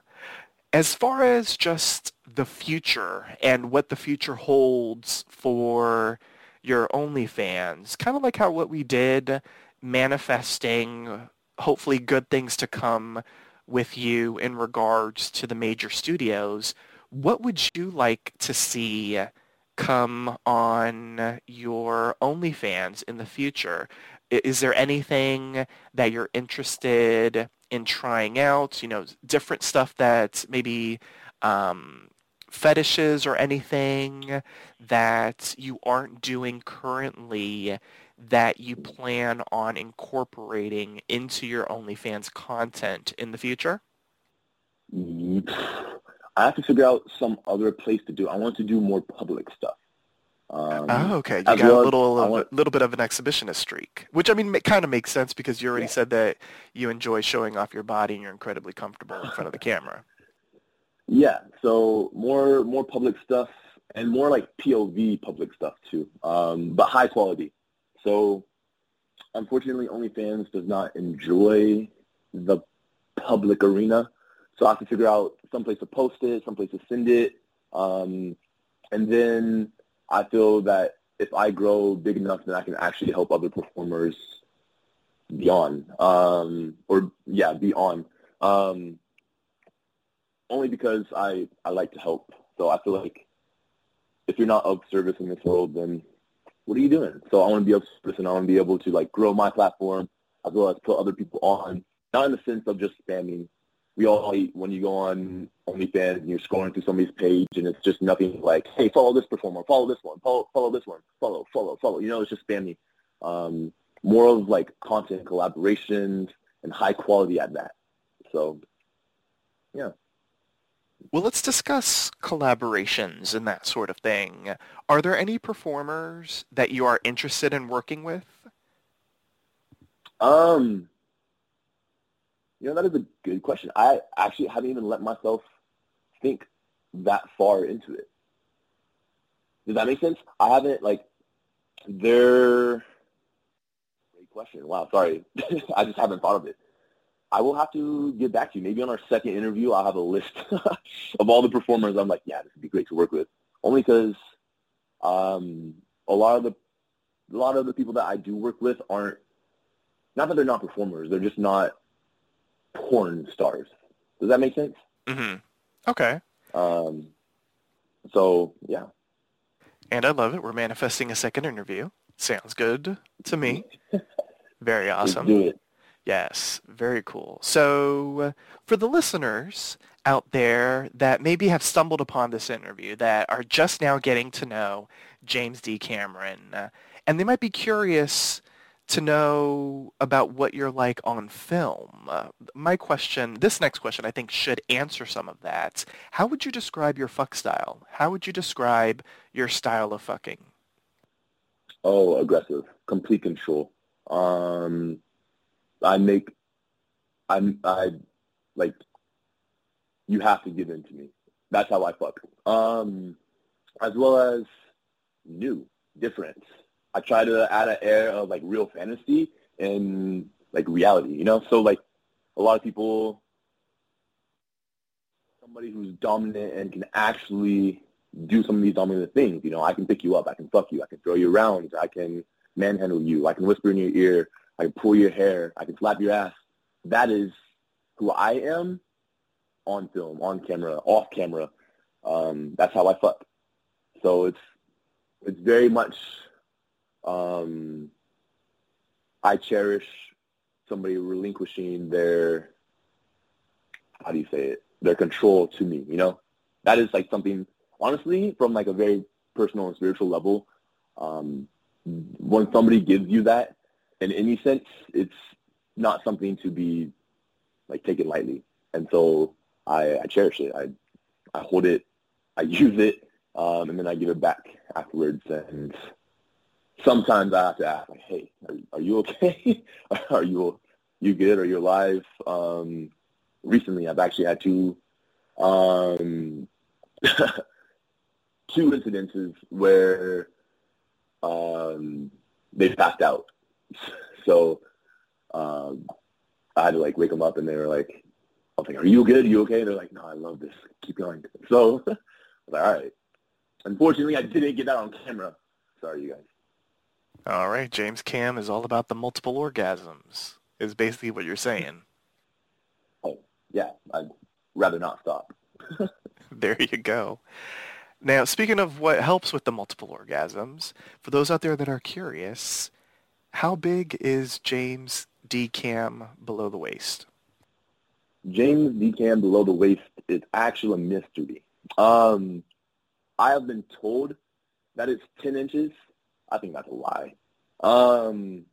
Speaker 3: As far as just the future and what the future holds for your OnlyFans, kind of like how what we did manifesting hopefully good things to come with you in regards to the major studios, what would you like to see come on your OnlyFans in the future? Is there anything that you're interested in trying out? You know, different stuff that maybe um, fetishes or anything that you aren't doing currently that you plan on incorporating into your OnlyFans content in the future?
Speaker 4: I have to figure out some other place to do. I want to do more public stuff. Um,
Speaker 3: Oh, okay. You got
Speaker 4: well
Speaker 3: a little
Speaker 4: want-
Speaker 3: a little bit of an exhibitionist streak, which I mean, kind of makes sense because you already
Speaker 4: Yeah.
Speaker 3: said that you enjoy showing off your body and you're incredibly comfortable in front of the camera. [laughs]
Speaker 4: Yeah, so more more public stuff and more like POV public stuff too, um, but high quality. So unfortunately, OnlyFans does not enjoy the public arena, so I have to figure out some place to post it, some place to send it, um, and then I feel that if I grow big enough, then I can actually help other performers beyond, um, or yeah, beyond. Um, only because I, I like to help. So I feel like if you're not of service in this world, then what are you doing? So I want to be able to and I want to be able to like grow my platform as well as put other people on, not in the sense of just spamming. We all hate when you go on OnlyFans and you're scrolling through somebody's page and it's just nothing like, hey, follow this performer, follow this one, follow, follow this one, follow, follow, follow. You know, it's just spamming. Um, more of like content collaborations and high quality at that. So, yeah.
Speaker 3: Well, let's discuss collaborations and that sort of thing. Are there any performers that you are interested in working with?
Speaker 4: Um, you know, that is a good question. I actually haven't even let myself think that far into it. Does that make sense? I haven't, like, there... Great question. Wow, sorry. [laughs] I just haven't thought of it. I will have to get back to you. Maybe on our second interview, I'll have a list [laughs] of all the performers. I'm like, yeah, this would be great to work with. Only because um, a lot of the a lot of the people that I do work with aren't not that they're not performers. They're just not porn stars. Does that make sense?
Speaker 3: Mm-hmm. Okay.
Speaker 4: Um. So yeah.
Speaker 3: And I love it. We're manifesting a second interview. Sounds good to me. [laughs] Very awesome.
Speaker 4: Let's do it.
Speaker 3: Yes, very cool. So uh, for the listeners out there that maybe have stumbled upon this interview that are just now getting to know James D. Cameron, uh, and they might be curious to know about what you're like on film. Uh, my question, this next question, I think should answer some of that. How would you describe your fuck style? How would you describe your style of fucking?
Speaker 4: Oh, aggressive, complete control. Um, I make, I'm, I, like, you have to give in to me. That's how I fuck. Um, as well as new, different. I try to add an air of like real fantasy and like reality, you know? So like a lot of people, somebody who's dominant and can actually do some of these dominant things, you know, I can pick you up, I can fuck you, I can throw you around, I can manhandle you, I can whisper in your ear, I can pull your hair, I can slap your ass. That is who I am on film, on camera, off camera. Um, that's how I fuck. So it's it's very much um, I cherish somebody relinquishing their how do you say it their control to me. You know, that is like something honestly from like a very personal and spiritual level. Um, when somebody gives you that in any sense, it's not something to be like taken lightly. And so I, I cherish it. I I hold it, I [laughs] use it, um, and then I give it back afterwards. And sometimes I have to ask, like, "Hey, are, are you okay? [laughs] are you you good? Are you alive?" Um, recently, I've actually had two um, [laughs] two incidences where um, they passed out. So um, I had to like wake them up, and they were like, "I was like, are you good? Are you okay?" They're like, "No, I love this. Keep going." So [laughs] I was like, "All right." Unfortunately, I didn't get that on camera. Sorry, you guys.
Speaker 3: All right, James Cam is all about the multiple orgasms. Is basically what you're saying.
Speaker 4: Oh yeah, I'd rather not stop. [laughs]
Speaker 3: there you go. Now, speaking of what helps with the multiple orgasms, for those out there that are curious, how big is James D Cam below the waist?
Speaker 4: James D Cam below the waist is actually a mystery. Um, I have been told that it's 10 inches. I think that's a lie. Um,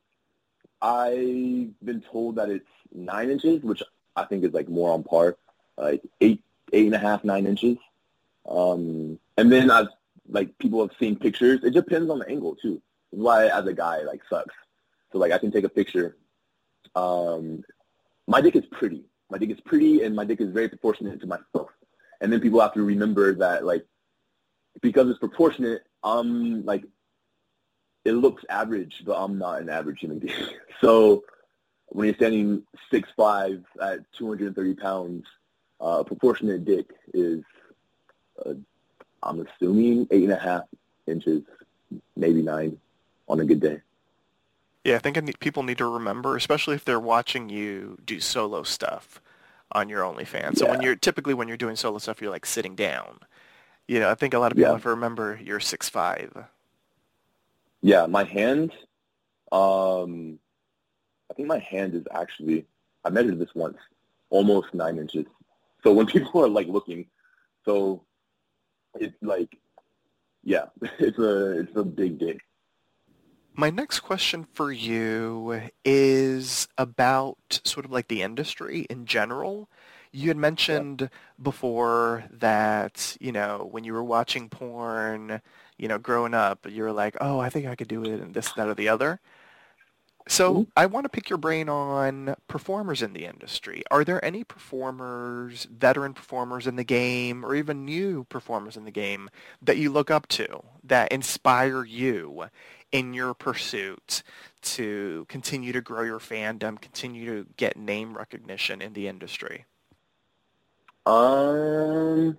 Speaker 4: I've been told that it's nine inches, which I think is like more on par, like eight, eight and a half, nine inches. Um, and then I've like people have seen pictures. It depends on the angle too. Why as a guy like sucks. So like I can take a picture. Um, my dick is pretty. My dick is pretty, and my dick is very proportionate to myself. And then people have to remember that like because it's proportionate, I'm like it looks average, but I'm not an average human being. [laughs] So when you're standing six five at 230 pounds, uh, a proportionate dick is, uh, I'm assuming eight and a half inches, maybe nine, on a good day.
Speaker 3: Yeah, I think I need, people need to remember, especially if they're watching you do solo stuff on your OnlyFans. So when you're typically when you're doing solo stuff, you're like sitting down. You know, I think a lot of people
Speaker 4: Yeah.
Speaker 3: have to remember you're six five.
Speaker 4: Yeah, my hand, um, I think my hand is actually, I measured this once, almost nine inches. So when [laughs] people are like looking, so it's like, yeah, [laughs] it's a, it's a big dick.
Speaker 3: My next question for you is about sort of like the industry in general. You had mentioned yeah. before that, you know, when you were watching porn, you know, growing up, you were like, oh, I think I could do it and this, that, or the other. So mm-hmm. I want to pick your brain on performers in the industry. Are there any performers, veteran performers in the game, or even new performers in the game that you look up to, that inspire you in your pursuit to continue to grow your fandom, continue to get name recognition in the industry?
Speaker 4: Um,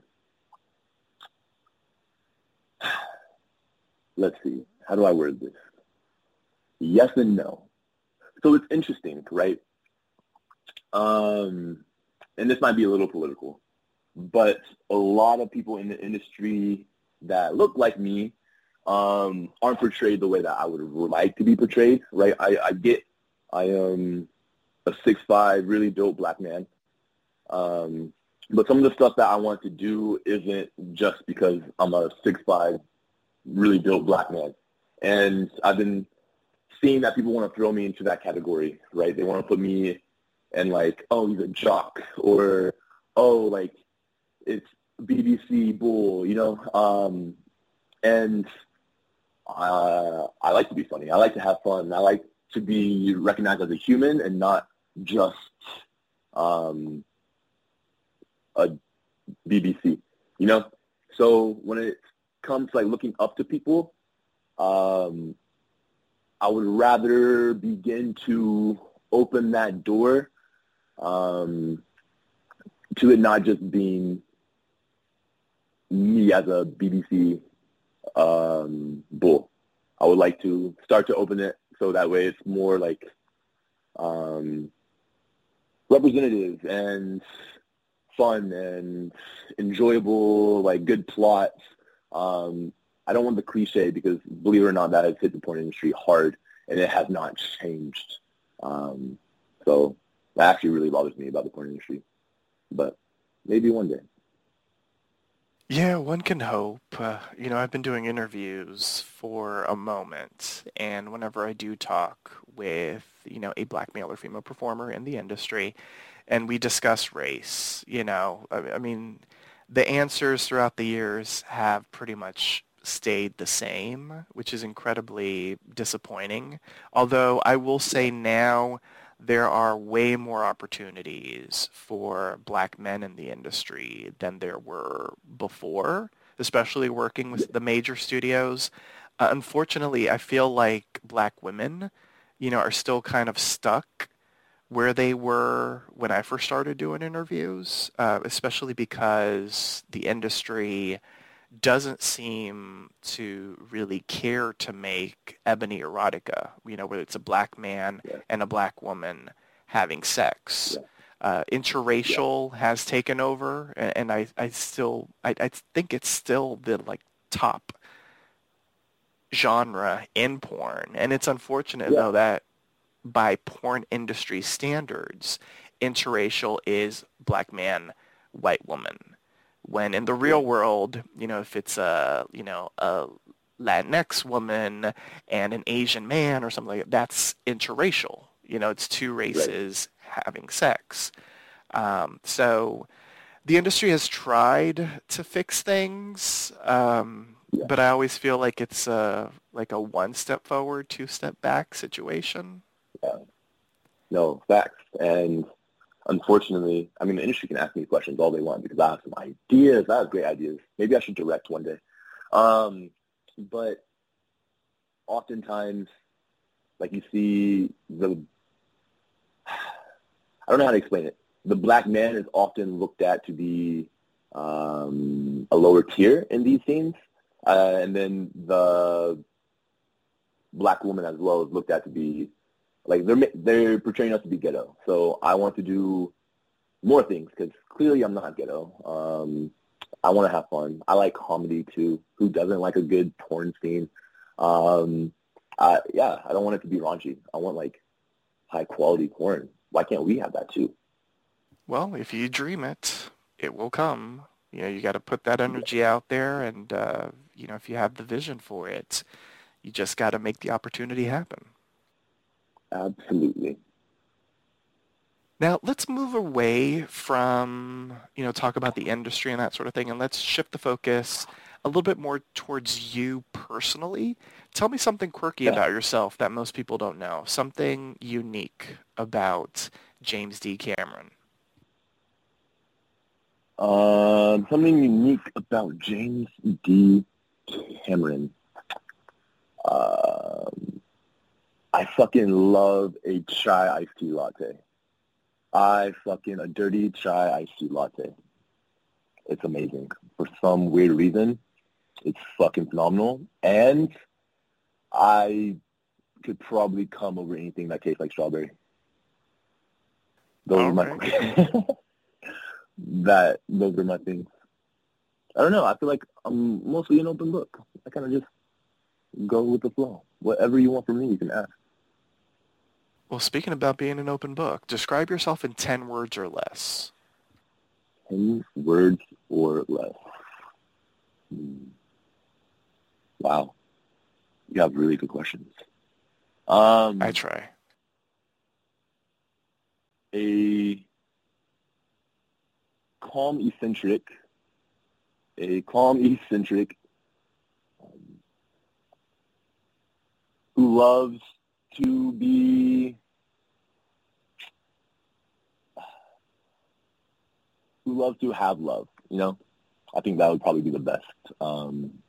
Speaker 4: let's see. How do I word this? Yes and no. So it's interesting, right? Um, and this might be a little political, but a lot of people in the industry that look like me um, aren't portrayed the way that I would like to be portrayed, right? I, I get I am a six five, really dope black man. Um, but some of the stuff that I want to do isn't just because I'm a six five, really dope black man. And I've been seeing that people want to throw me into that category, right? They want to put me in like, oh, he's a jock, or oh, like it's BBC Bull, you know. Um, and uh, I like to be funny. I like to have fun. I like to be recognized as a human and not just um, a BBC, you know. So when it comes to like looking up to people, um, I would rather begin to open that door um, to it not just being me as a BBC um, bull. I would like to start to open it so that way it's more like um, representative and fun and enjoyable, like good plots. Um, I don't want the cliche because believe it or not, that has hit the porn industry hard and it has not changed. Um, so that actually really bothers me about the porn industry. But maybe one day.
Speaker 3: Yeah, one can hope. Uh, you know, I've been doing interviews for a moment, and whenever I do talk with, you know, a black male or female performer in the industry, and we discuss race, you know, I, I mean, the answers throughout the years have pretty much stayed the same, which is incredibly disappointing. Although I will say now there are way more opportunities for black men in the industry than there were before, especially working with the major studios. Uh, unfortunately, I feel like black women, you know, are still kind of stuck where they were when I first started doing interviews, uh, especially because the industry doesn't seem to really care to make ebony erotica, you know, whether it's a black man yeah. and a black woman having sex. Yeah. Uh, interracial yeah. has taken over, and, and, I, I still, I, I think it's still the like top genre in porn, and it's unfortunate though that by porn industry standards, interracial is black man, white woman when in the real world, you know, if it's a, you know, a Latinx woman and an Asian man or something like that, that's interracial. You know, it's two races right. having sex. Um, so the industry has tried to fix things, um, yeah. but I always feel like it's a, like a one step forward, two step back situation.
Speaker 4: Yeah. No, facts. And unfortunately, I mean, the industry can ask me questions all they want because I have some ideas. I have great ideas. Maybe I should direct one day. Um, but oftentimes, like you see the, I don't know how to explain it. The black man is often looked at to be um, a lower tier in these scenes, uh, and then the black woman as well is looked at to be like they're they're portraying us to be ghetto. So I want to do more things because clearly I'm not ghetto. Um, I want to have fun. I like comedy too. Who doesn't like a good porn scene? Um, I, yeah, I don't want it to be raunchy. I want like high quality porn. Why can't we have that too?
Speaker 3: Well, if you dream it, it will come. You know, you got to put that energy out there, and uh, you know, if you have the vision for it, you just got to make the opportunity happen.
Speaker 4: Absolutely.
Speaker 3: Now let's move away from, you know, talk about the industry and that sort of thing, and let's shift the focus a little bit more towards you personally. Tell me something quirky
Speaker 4: Yeah.
Speaker 3: about yourself that most people don't know. Something unique about James D. Cameron.
Speaker 4: Um, something unique about James D. Cameron. Um, I fucking love a chai iced tea latte. I fucking a dirty chai iced tea latte. It's amazing. For some weird reason, it's fucking phenomenal. And I could probably come over anything that tastes like strawberry. Those are my [laughs] that those are my things. I don't know. I feel like I'm mostly an open book. I kind of just go with the flow. Whatever you want from me, you can ask.
Speaker 3: Well, speaking about being an open book, describe yourself in 10 words or less.
Speaker 4: Ten words or less. Hmm. Wow. You have really good questions. Um,
Speaker 3: I try.
Speaker 4: a calm eccentric, a calm eccentric um, who loves to be who loves to have love, you know? I think that would probably be the best. Um,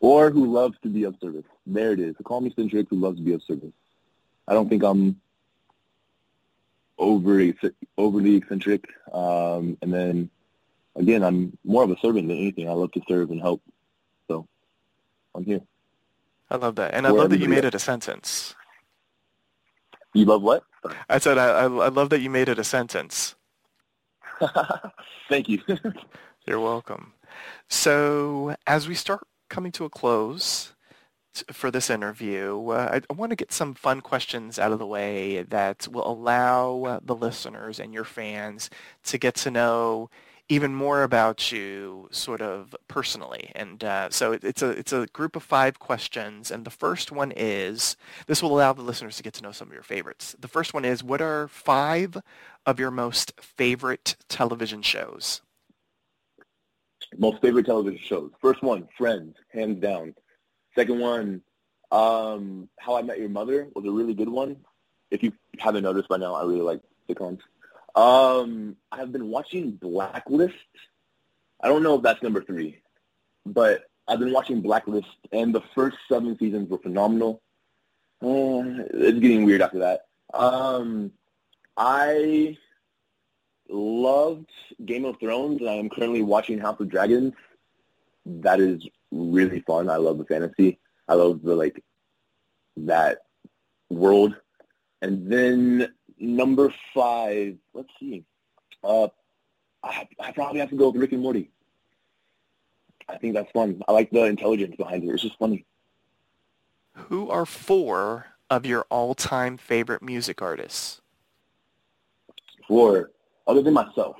Speaker 4: or who loves to be of service. There it is. A me eccentric who loves to be of service. I don't think I'm over overly eccentric. Um, and then again, I'm more of a servant than anything. I love to serve and help. So I'm here.
Speaker 3: I love that. And I love that you made it a sentence.
Speaker 4: You love what?
Speaker 3: I said I, I, I love that you made it a sentence. [laughs]
Speaker 4: Thank you. [laughs]
Speaker 3: You're welcome. So as we start coming to a close t- for this interview, uh, I, I want to get some fun questions out of the way that will allow uh, the listeners and your fans to get to know even more about you sort of personally. And uh, so it, it's a it's a group of five questions. And the first one is, this will allow the listeners to get to know some of your favorites. The first one is, what are five of your most favorite television shows?
Speaker 4: Most favorite television shows. First one, Friends, hands down. Second one, um, How I Met Your Mother was a really good one. If you haven't noticed by now, I really like sitcoms. Um, I have been watching Blacklist. I don't know if that's number three, but I've been watching Blacklist, and the first seven seasons were phenomenal. Uh, it's getting weird after that. Um, I loved Game of Thrones, and I am currently watching House of Dragons. That is really fun. I love the fantasy. I love the like that world. And then number five, let's see. Uh, I, I probably have to go with Rick and Morty. I think that's fun. I like the intelligence behind it. It's just funny.
Speaker 3: Who are four of your all-time favorite music artists?
Speaker 4: Four, other than myself,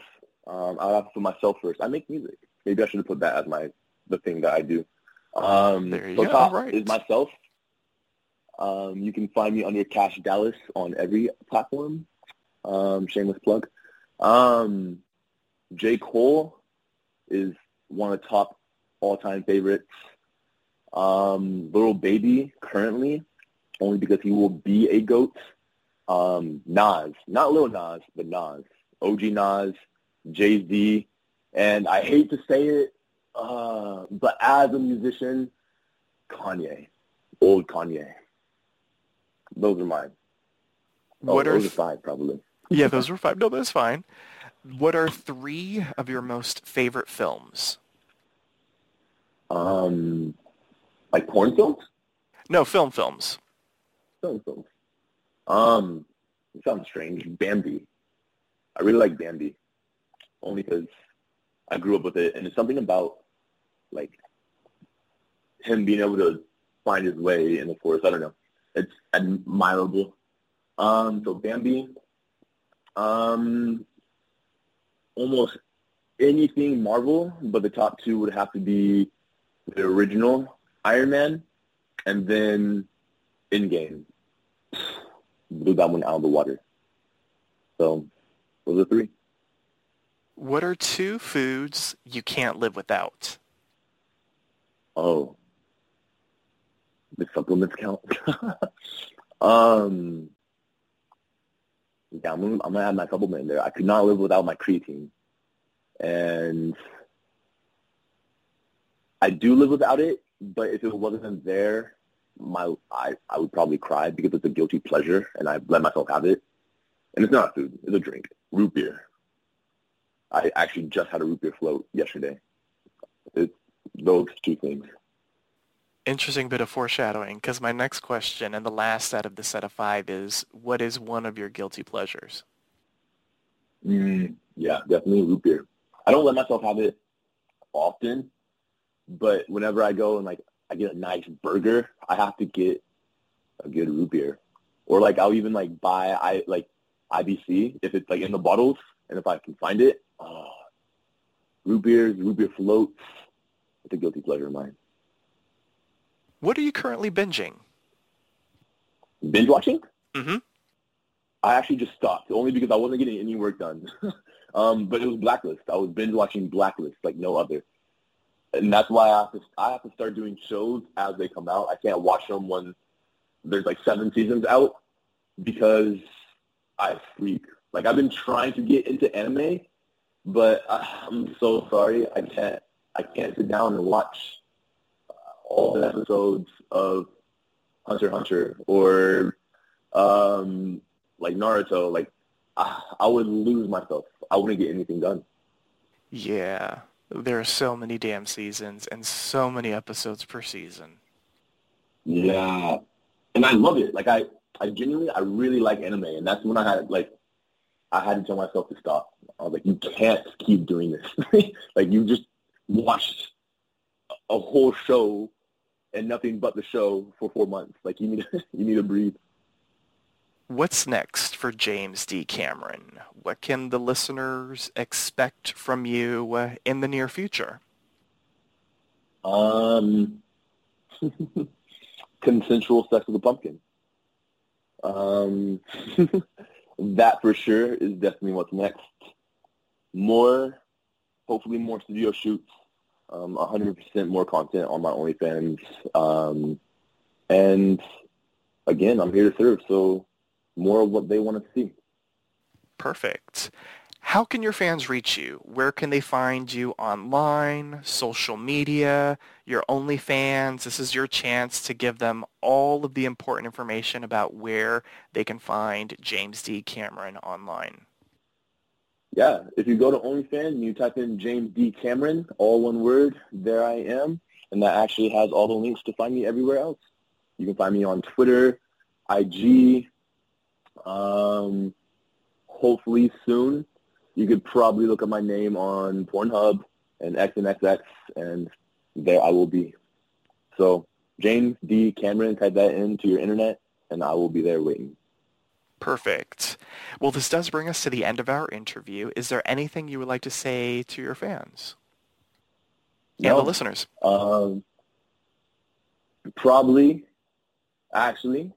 Speaker 4: um, I'll have to put myself first. I make music. Maybe I should have put that as my the thing that I do. Um,
Speaker 3: There you
Speaker 4: so
Speaker 3: go.
Speaker 4: top
Speaker 3: right.
Speaker 4: is myself. Um, you can find me under Cash Dallas on every platform. Um, shameless plug. Um, J. Cole is one of the top all-time favorites. Um, Lil Baby currently, only because he will be a goat. Um, Nas, not Lil Nas, but Nas, OG Nas, Jay Z, and I hate to say it, uh, but as a musician, Kanye, old Kanye. Those are mine. Oh,
Speaker 3: What are
Speaker 4: those are five probably.
Speaker 3: yeah, those were five. No, that's fine. What are three of your most favorite films?
Speaker 4: Um, like porn films.
Speaker 3: No, film films.
Speaker 4: Film films. Um, it sounds strange. Bambi. I really like Bambi, only because I grew up with it, and it's something about like him being able to find his way in the forest. I don't know. It's admirable. Um, so Bambi. Um, almost anything Marvel, but the top two would have to be the original Iron Man, and then Endgame [sighs] blew that one out of the water. So those are three.
Speaker 3: What are two foods you can't live without?
Speaker 4: Oh, the supplements count. [laughs] um, yeah, I'm gonna, I'm gonna add my supplement in there. I could not live without my creatine, and I do live without it. But if it wasn't there, my I I would probably cry because it's a guilty pleasure, and I let myself have it. And it's not food; it's a drink. Root beer. I actually just had a root beer float yesterday. It's those two things.
Speaker 3: Interesting bit of foreshadowing, because my next question and the last out of the set of five is, what is one of your guilty pleasures?
Speaker 4: Mm, yeah, definitely root beer. I don't let myself have it often, but whenever I go and like I get a nice burger, I have to get a good root beer. Or like I'll even like buy I like IBC if it's like in the bottles and if I can find it. Oh, root beers, root beer floats. It's a guilty pleasure of mine.
Speaker 3: What are you currently binging?
Speaker 4: Binge watching?
Speaker 3: Mm-hmm.
Speaker 4: I actually just stopped only because I wasn't getting any work done. [laughs] um, but it was Blacklist. I was binge watching Blacklist like no other, and that's why I have to I have to start doing shows as they come out. I can't watch them when there's like seven seasons out because I freak. Like I've been trying to get into anime, but I'm so sorry I can't I can't sit down and watch all the episodes of Hunter x Hunter or um, like Naruto, like I, I would lose myself. I wouldn't get anything done.
Speaker 3: Yeah, there are so many damn seasons and so many episodes per season.
Speaker 4: Yeah, and I love it. Like I, I genuinely, I really like anime, and that's when I had like, I had to tell myself to stop. I was like, you can't keep doing this. [laughs] like you just watched a whole show and nothing but the show for four months. Like you need, [laughs] you need to breathe.
Speaker 3: What's next for James D. Cameron? What can the listeners expect from you uh, in the near future?
Speaker 4: Um, [laughs] consensual sex with a pumpkin. Um, [laughs] that for sure is definitely what's next. More, hopefully more studio shoots, um, 100% more content on my OnlyFans. Um, and again, I'm here to serve. So more of what they want to see.
Speaker 3: Perfect. How can your fans reach you? Where can they find you online, social media, your OnlyFans? This is your chance to give them all of the important information about where they can find James D. Cameron online.
Speaker 4: Yeah, if you go to OnlyFans and you type in James D. Cameron, all one word, there I am. And that actually has all the links to find me everywhere else. You can find me on Twitter, IG, um, hopefully soon. You could probably look up my name on Pornhub and XNXX, and there I will be. So James D. Cameron, type that into your internet, and I will be there waiting.
Speaker 3: Perfect. Well, this does bring us to the end of our interview. Is there anything you would like to say to your fans
Speaker 4: no.
Speaker 3: and the listeners?
Speaker 4: Um, probably, actually,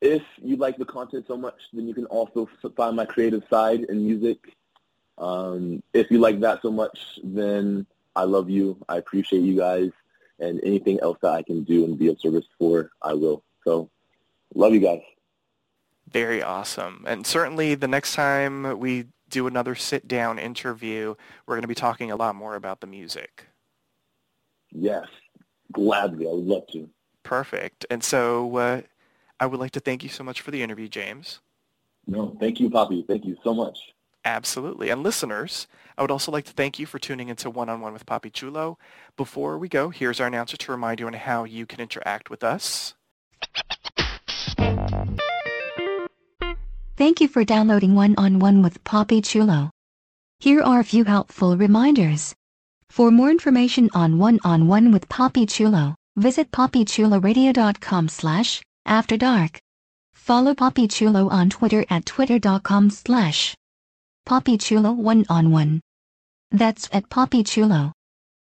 Speaker 4: if you like the content so much, then you can also find my creative side in music. Um, if you like that so much, then I love you. I appreciate you guys. And anything else that I can do and be of service for, I will. So love you guys.
Speaker 3: Very awesome. And certainly the next time we do another sit-down interview, we're going to be talking a lot more about the music.
Speaker 4: Yes, gladly. I would love to.
Speaker 3: Perfect. And so uh, I would like to thank you so much for the interview, James.
Speaker 4: No, thank you, Poppy. Thank you so much.
Speaker 3: Absolutely. And listeners, I would also like to thank you for tuning into One-on-One with Poppy Chulo. Before we go, here's our announcer to remind you on how you can interact with us.
Speaker 2: Thank you for downloading One-on-One with Poppy Chulo. Here are a few helpful reminders. For more information on One-on-One with Poppy Chulo, visit poppychuloradio.com slash after dark. Follow Poppy Chulo on Twitter at twitter.com slash Poppy Chulo one on one. That's at Poppy Chulo.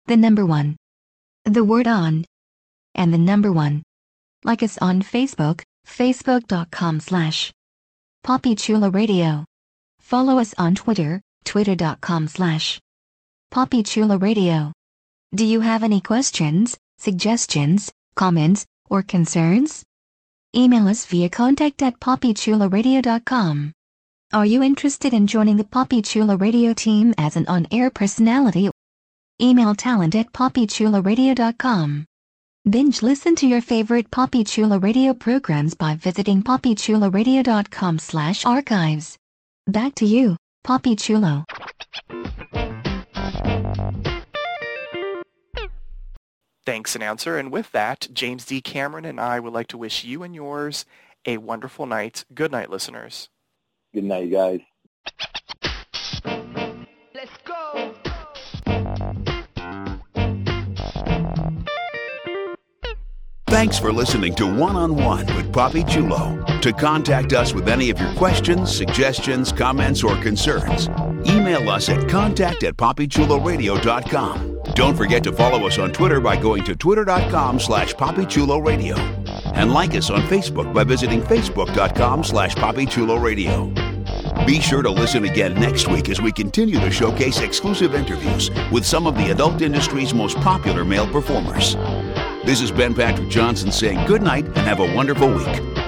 Speaker 2: The number one. The word on. And the number one. Like us on Facebook, facebook.com slash Poppy Chulo Radio. Follow us on Twitter, twitter.com slash Poppy Chulo Radio. Do you have any questions, suggestions, comments, or concerns? Email us via contact at poppychuloradio.com. Are you interested in joining the Poppy Chulo Radio team as an on-air personality? Email talent at poppychuloradio.com. Binge listen to your favorite Poppy Chulo Radio programs by visiting poppychuloradio.com slash archives. Back to you, Poppy Chulo.
Speaker 3: Thanks, announcer. And with that, James D. Cameron and I would like to wish you and yours a wonderful night. Good night, listeners.
Speaker 4: Good night, guys.
Speaker 5: Let's go.
Speaker 1: Thanks for listening to One on One with Poppy Chulo. To contact us with any of your questions, suggestions, comments, or concerns, email us at contact at poppychuloradio.com. Don't forget to follow us on Twitter by going to twitter.com slash poppychuloradio. And like us on Facebook by visiting facebook.com slash poppychuloradio. Be sure to listen again next week as we continue to showcase exclusive interviews with some of the adult industry's most popular male performers. This is Ben Patrick Johnson saying good night and have a wonderful week.